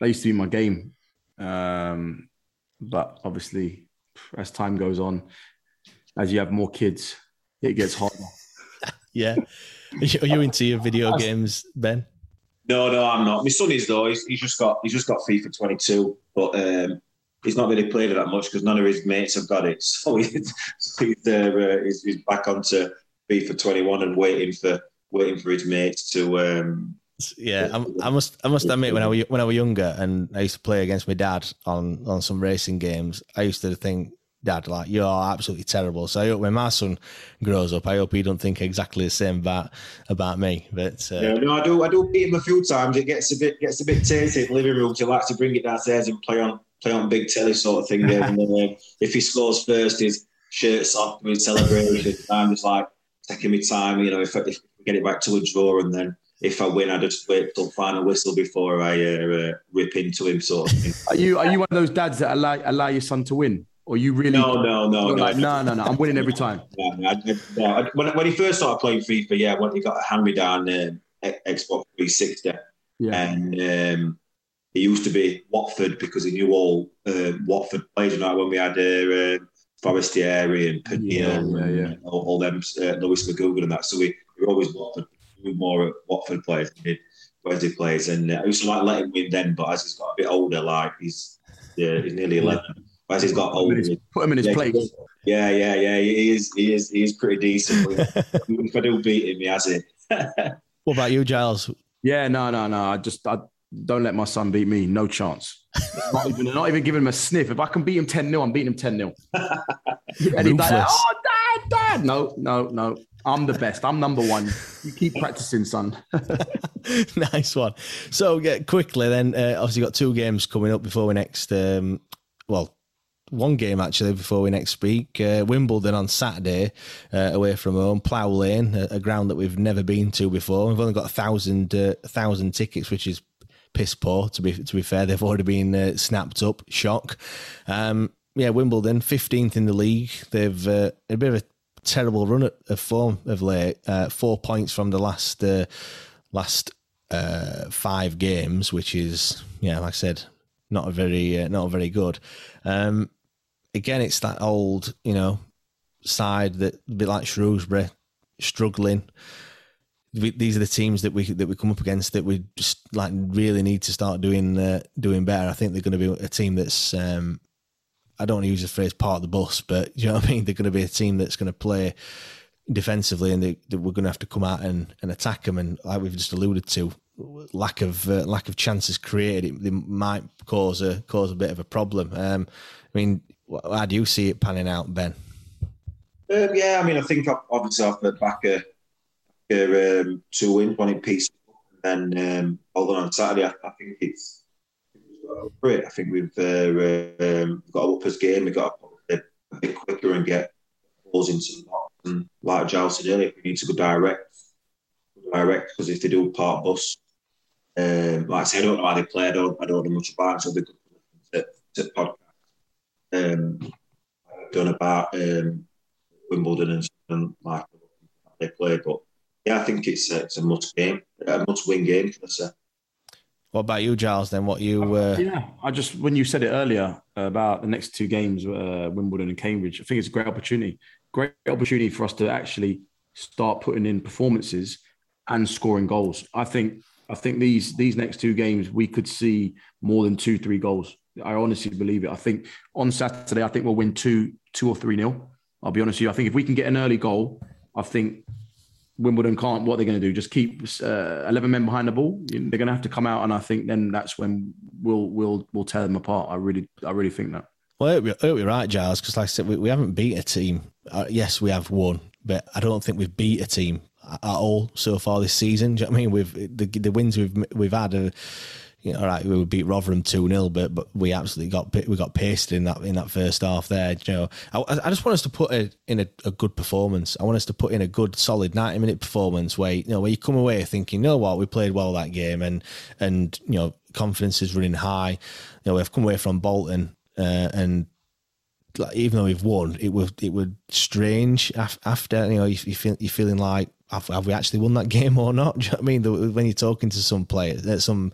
That used to be my game. Um, but obviously, as time goes on, as you have more kids, it gets harder. yeah. Are you into your video games, Ben? No, no, I'm not. My son is though. He's, he's just got he's just got FIFA 22, but um, he's not really played it that much because none of his mates have got it. So he's he's, uh, he's, he's back onto FIFA 21 and waiting for waiting for his mates to um, yeah, I, I, must I must admit when I was when I was younger and I used to play against my dad on on some racing games, I used to think, Dad, like you're absolutely terrible. So I hope when my son grows up, I hope he don't think exactly the same about about me. But uh, yeah, no, I do I do beat him a few times. It gets a bit gets a bit tasty in the living room. He likes to bring it downstairs and play on play on big telly sort of thing. and then, uh, if he scores first, his shirt's off, with celebration. I'm just like taking my time. You know, if, if we get it back to a draw and then if I win, I just wait till final whistle before I uh, uh, rip into him. Sort of thing. Are you are you one of those dads that allow allow your son to win, or you really? No, no, no, no. Like, no, no, no. I'm winning every time. I, I, when, when he first started playing FIFA, yeah, when he got a hand me down uh, Xbox 360, yeah, and um, he used to be Watford because he knew all uh, Watford players. You know, when we had uh, uh, Forestieri and Yeah, yeah, yeah. and all, all them, uh, Lewis McGugan and that. So we, we were always Watford, we were more Watford players than we did Wesley players. And uh, I used to like let him win then, but as he's got a bit older, like he's yeah, he's nearly 11. But as he's got Put him in older, his- put him in his yeah, place. Yeah, yeah, yeah. He is, he is, he is pretty decent. if I do beat him, he has it. What about you, Giles? Yeah, no, no, no. I just I don't let my son beat me. No chance. not even not even giving him a sniff. If I can beat him 10 0, I'm beating him 10 0. and he's like, Ruthless. oh, dad, dad. No, no, no. I'm the best. I'm number one. You keep practicing, son. nice one. So, yeah, quickly then, uh, obviously, got two games coming up before we next, um, well, one game actually before we next speak. Uh, Wimbledon on Saturday, uh, away from home. Plough Lane, a, a ground that we've never been to before. We've only got a thousand, uh, a thousand tickets, which is piss poor. To be to be fair, they've already been uh, snapped up. Shock. Um, yeah, Wimbledon, fifteenth in the league. They've uh, a bit of a terrible run of, of form of late. Uh, four points from the last uh, last uh, five games, which is yeah, like I said, not a very uh, not very good. Um, again, it's that old you know side that a bit like Shrewsbury struggling. We, these are the teams that we that we come up against that we just like really need to start doing uh, doing better. I think they're going to be a team that's um, I don't want to use the phrase part of the bus, but you know what I mean. They're going to be a team that's going to play defensively, and they, they, we're going to have to come out and, and attack them. And like we've just alluded to, lack of uh, lack of chances created, it, might cause a cause a bit of a problem. Um, I mean, how do you see it panning out, Ben? Um, yeah, I mean, I think I've- obviously off the back um, two wins, one in peace, and then um, although on Saturday, I, I think it's great. I think we've uh, um, got a uppers game. We've got to a bit quicker and get balls into the box. And like Giles said earlier, we need to go direct, direct because if they do part bus, um, like I say, I don't know how they play. I don't, I don't know much about it. So they're good to, to podcast um, done about um, Wimbledon and, and like they play. But yeah, I think it's a, it's a must game, a must win game. Should I say? What about you, Giles? Then what you? Uh, Yeah, I just when you said it earlier about the next two games, uh, Wimbledon and Cambridge, I think it's a great opportunity. Great opportunity for us to actually start putting in performances and scoring goals. I think I think these these next two games we could see more than two three goals. I honestly believe it. I think on Saturday I think we'll win two two or three nil. I'll be honest with you. I think if we can get an early goal, I think Wimbledon can't. What they're going to do? Just keep uh, eleven men behind the ball. They're going to have to come out, and I think then that's when we'll we'll we'll tear them apart. I really I really think that. Well, you're, right, Giles, because like I said, we, we haven't beat a team. Uh, yes, we have won, but I don't think we've beat a team at at all so far this season. Do you know what I mean? We've the, the wins we've we've had. Are, you know, all right, we would beat Rotherham two 0 but but we absolutely got we got pasted in that in that first half there. You know, I, I just want us to put a, in a, a good performance. I want us to put in a good solid ninety minute performance where you know where you come away thinking, you know what, we played well that game, and and you know confidence is running high. You know, we've come away from Bolton uh, and like, even though we've won, it was it was strange af- after you know you, you feel you're feeling like have, have we actually won that game or not? You know I mean? The, when you're talking to some players, uh, some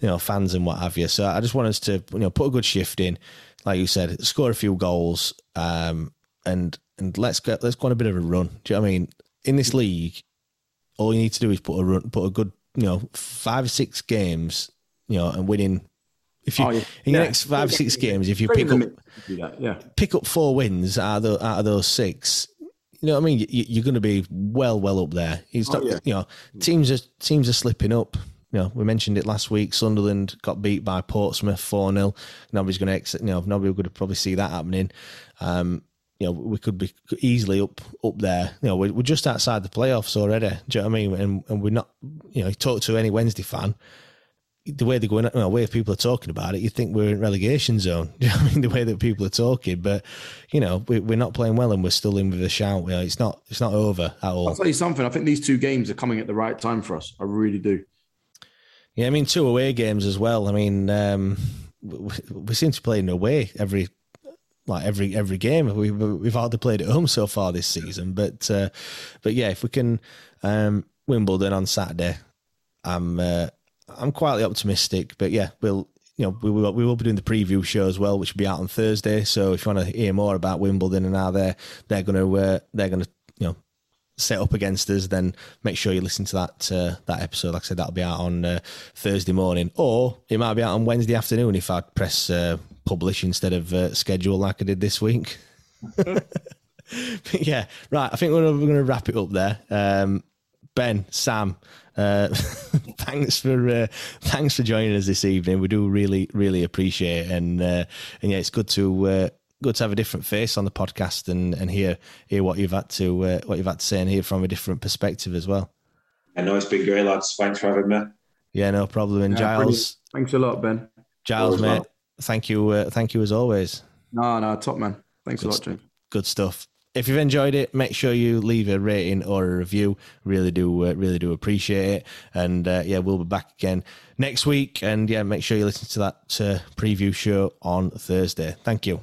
you know fans and what have you. So I just want us to you know put a good shift in, like you said, score a few goals, um, and and let's get let's go on a bit of a run. Do you know what I mean? In this league, all you need to do is put a run, put a good you know five or six games, you know, and winning. If you Oh, yeah. in your Yeah. next five six games, if you pick up the mix, do that, yeah. pick up four wins out of, the, out of those six, you know what I mean? You, you're going to be well, well up there. It's Oh, not, yeah. you know, teams are teams are slipping up. You know, we mentioned it last week. Sunderland got beat by Portsmouth four 0 Nobody's going to exit. You know, nobody to probably see that happening. Um, you know, we could be easily up up there. You know, we're, we're just outside the playoffs already. Do you know what I mean? And and we're not. You know, you talk to any Wednesday fan, the way they're going, you know, the way people are talking about it, you think we're in relegation zone. Do you know I mean? The way that people are talking, but you know, we, we're not playing well and we're still in with a shout. You know, it's not, it's not over at all. I'll tell you something. I think these two games are coming at the right time for us. I really do. Yeah, I mean, two away games as well. I mean, um, we, we seem to play in away every, like every every game. We, we've hardly played at home so far this season, but uh, but yeah, if we can um, Wimbledon on Saturday, I'm uh, I'm quietly optimistic. But yeah, we'll you know, we will, we will be doing the preview show as well, which will be out on Thursday. So if you want to hear more about Wimbledon and how they're they're going to uh, they're going to set up against us, then make sure you listen to that uh, that episode. Like I said, that'll be out on uh, Thursday morning, or it might be out on Wednesday afternoon if I press uh, publish instead of uh, schedule like I did this week. yeah, right. I think we're, we're going to wrap it up there. Um, ben, Sam, uh, thanks for uh, thanks for joining us this evening. We do really really appreciate it, and uh, and yeah, it's good to uh, good to have a different face on the podcast and, and hear hear what you've had to uh, what you've had to say and hear from a different perspective as well. I know it's been great, lads. Thanks for having me. Yeah, no problem. And Yeah, Giles, brilliant. Thanks a lot, Ben. Giles, mate, man. thank you, uh, thank you as always. No, no, top man. Thanks Good a lot, st- James. Good stuff. If you've enjoyed it, make sure you leave a rating or a review. Really do, uh, really do appreciate it. And uh, yeah, we'll be back again next week. And yeah, make sure you listen to that uh, preview show on Thursday. Thank you.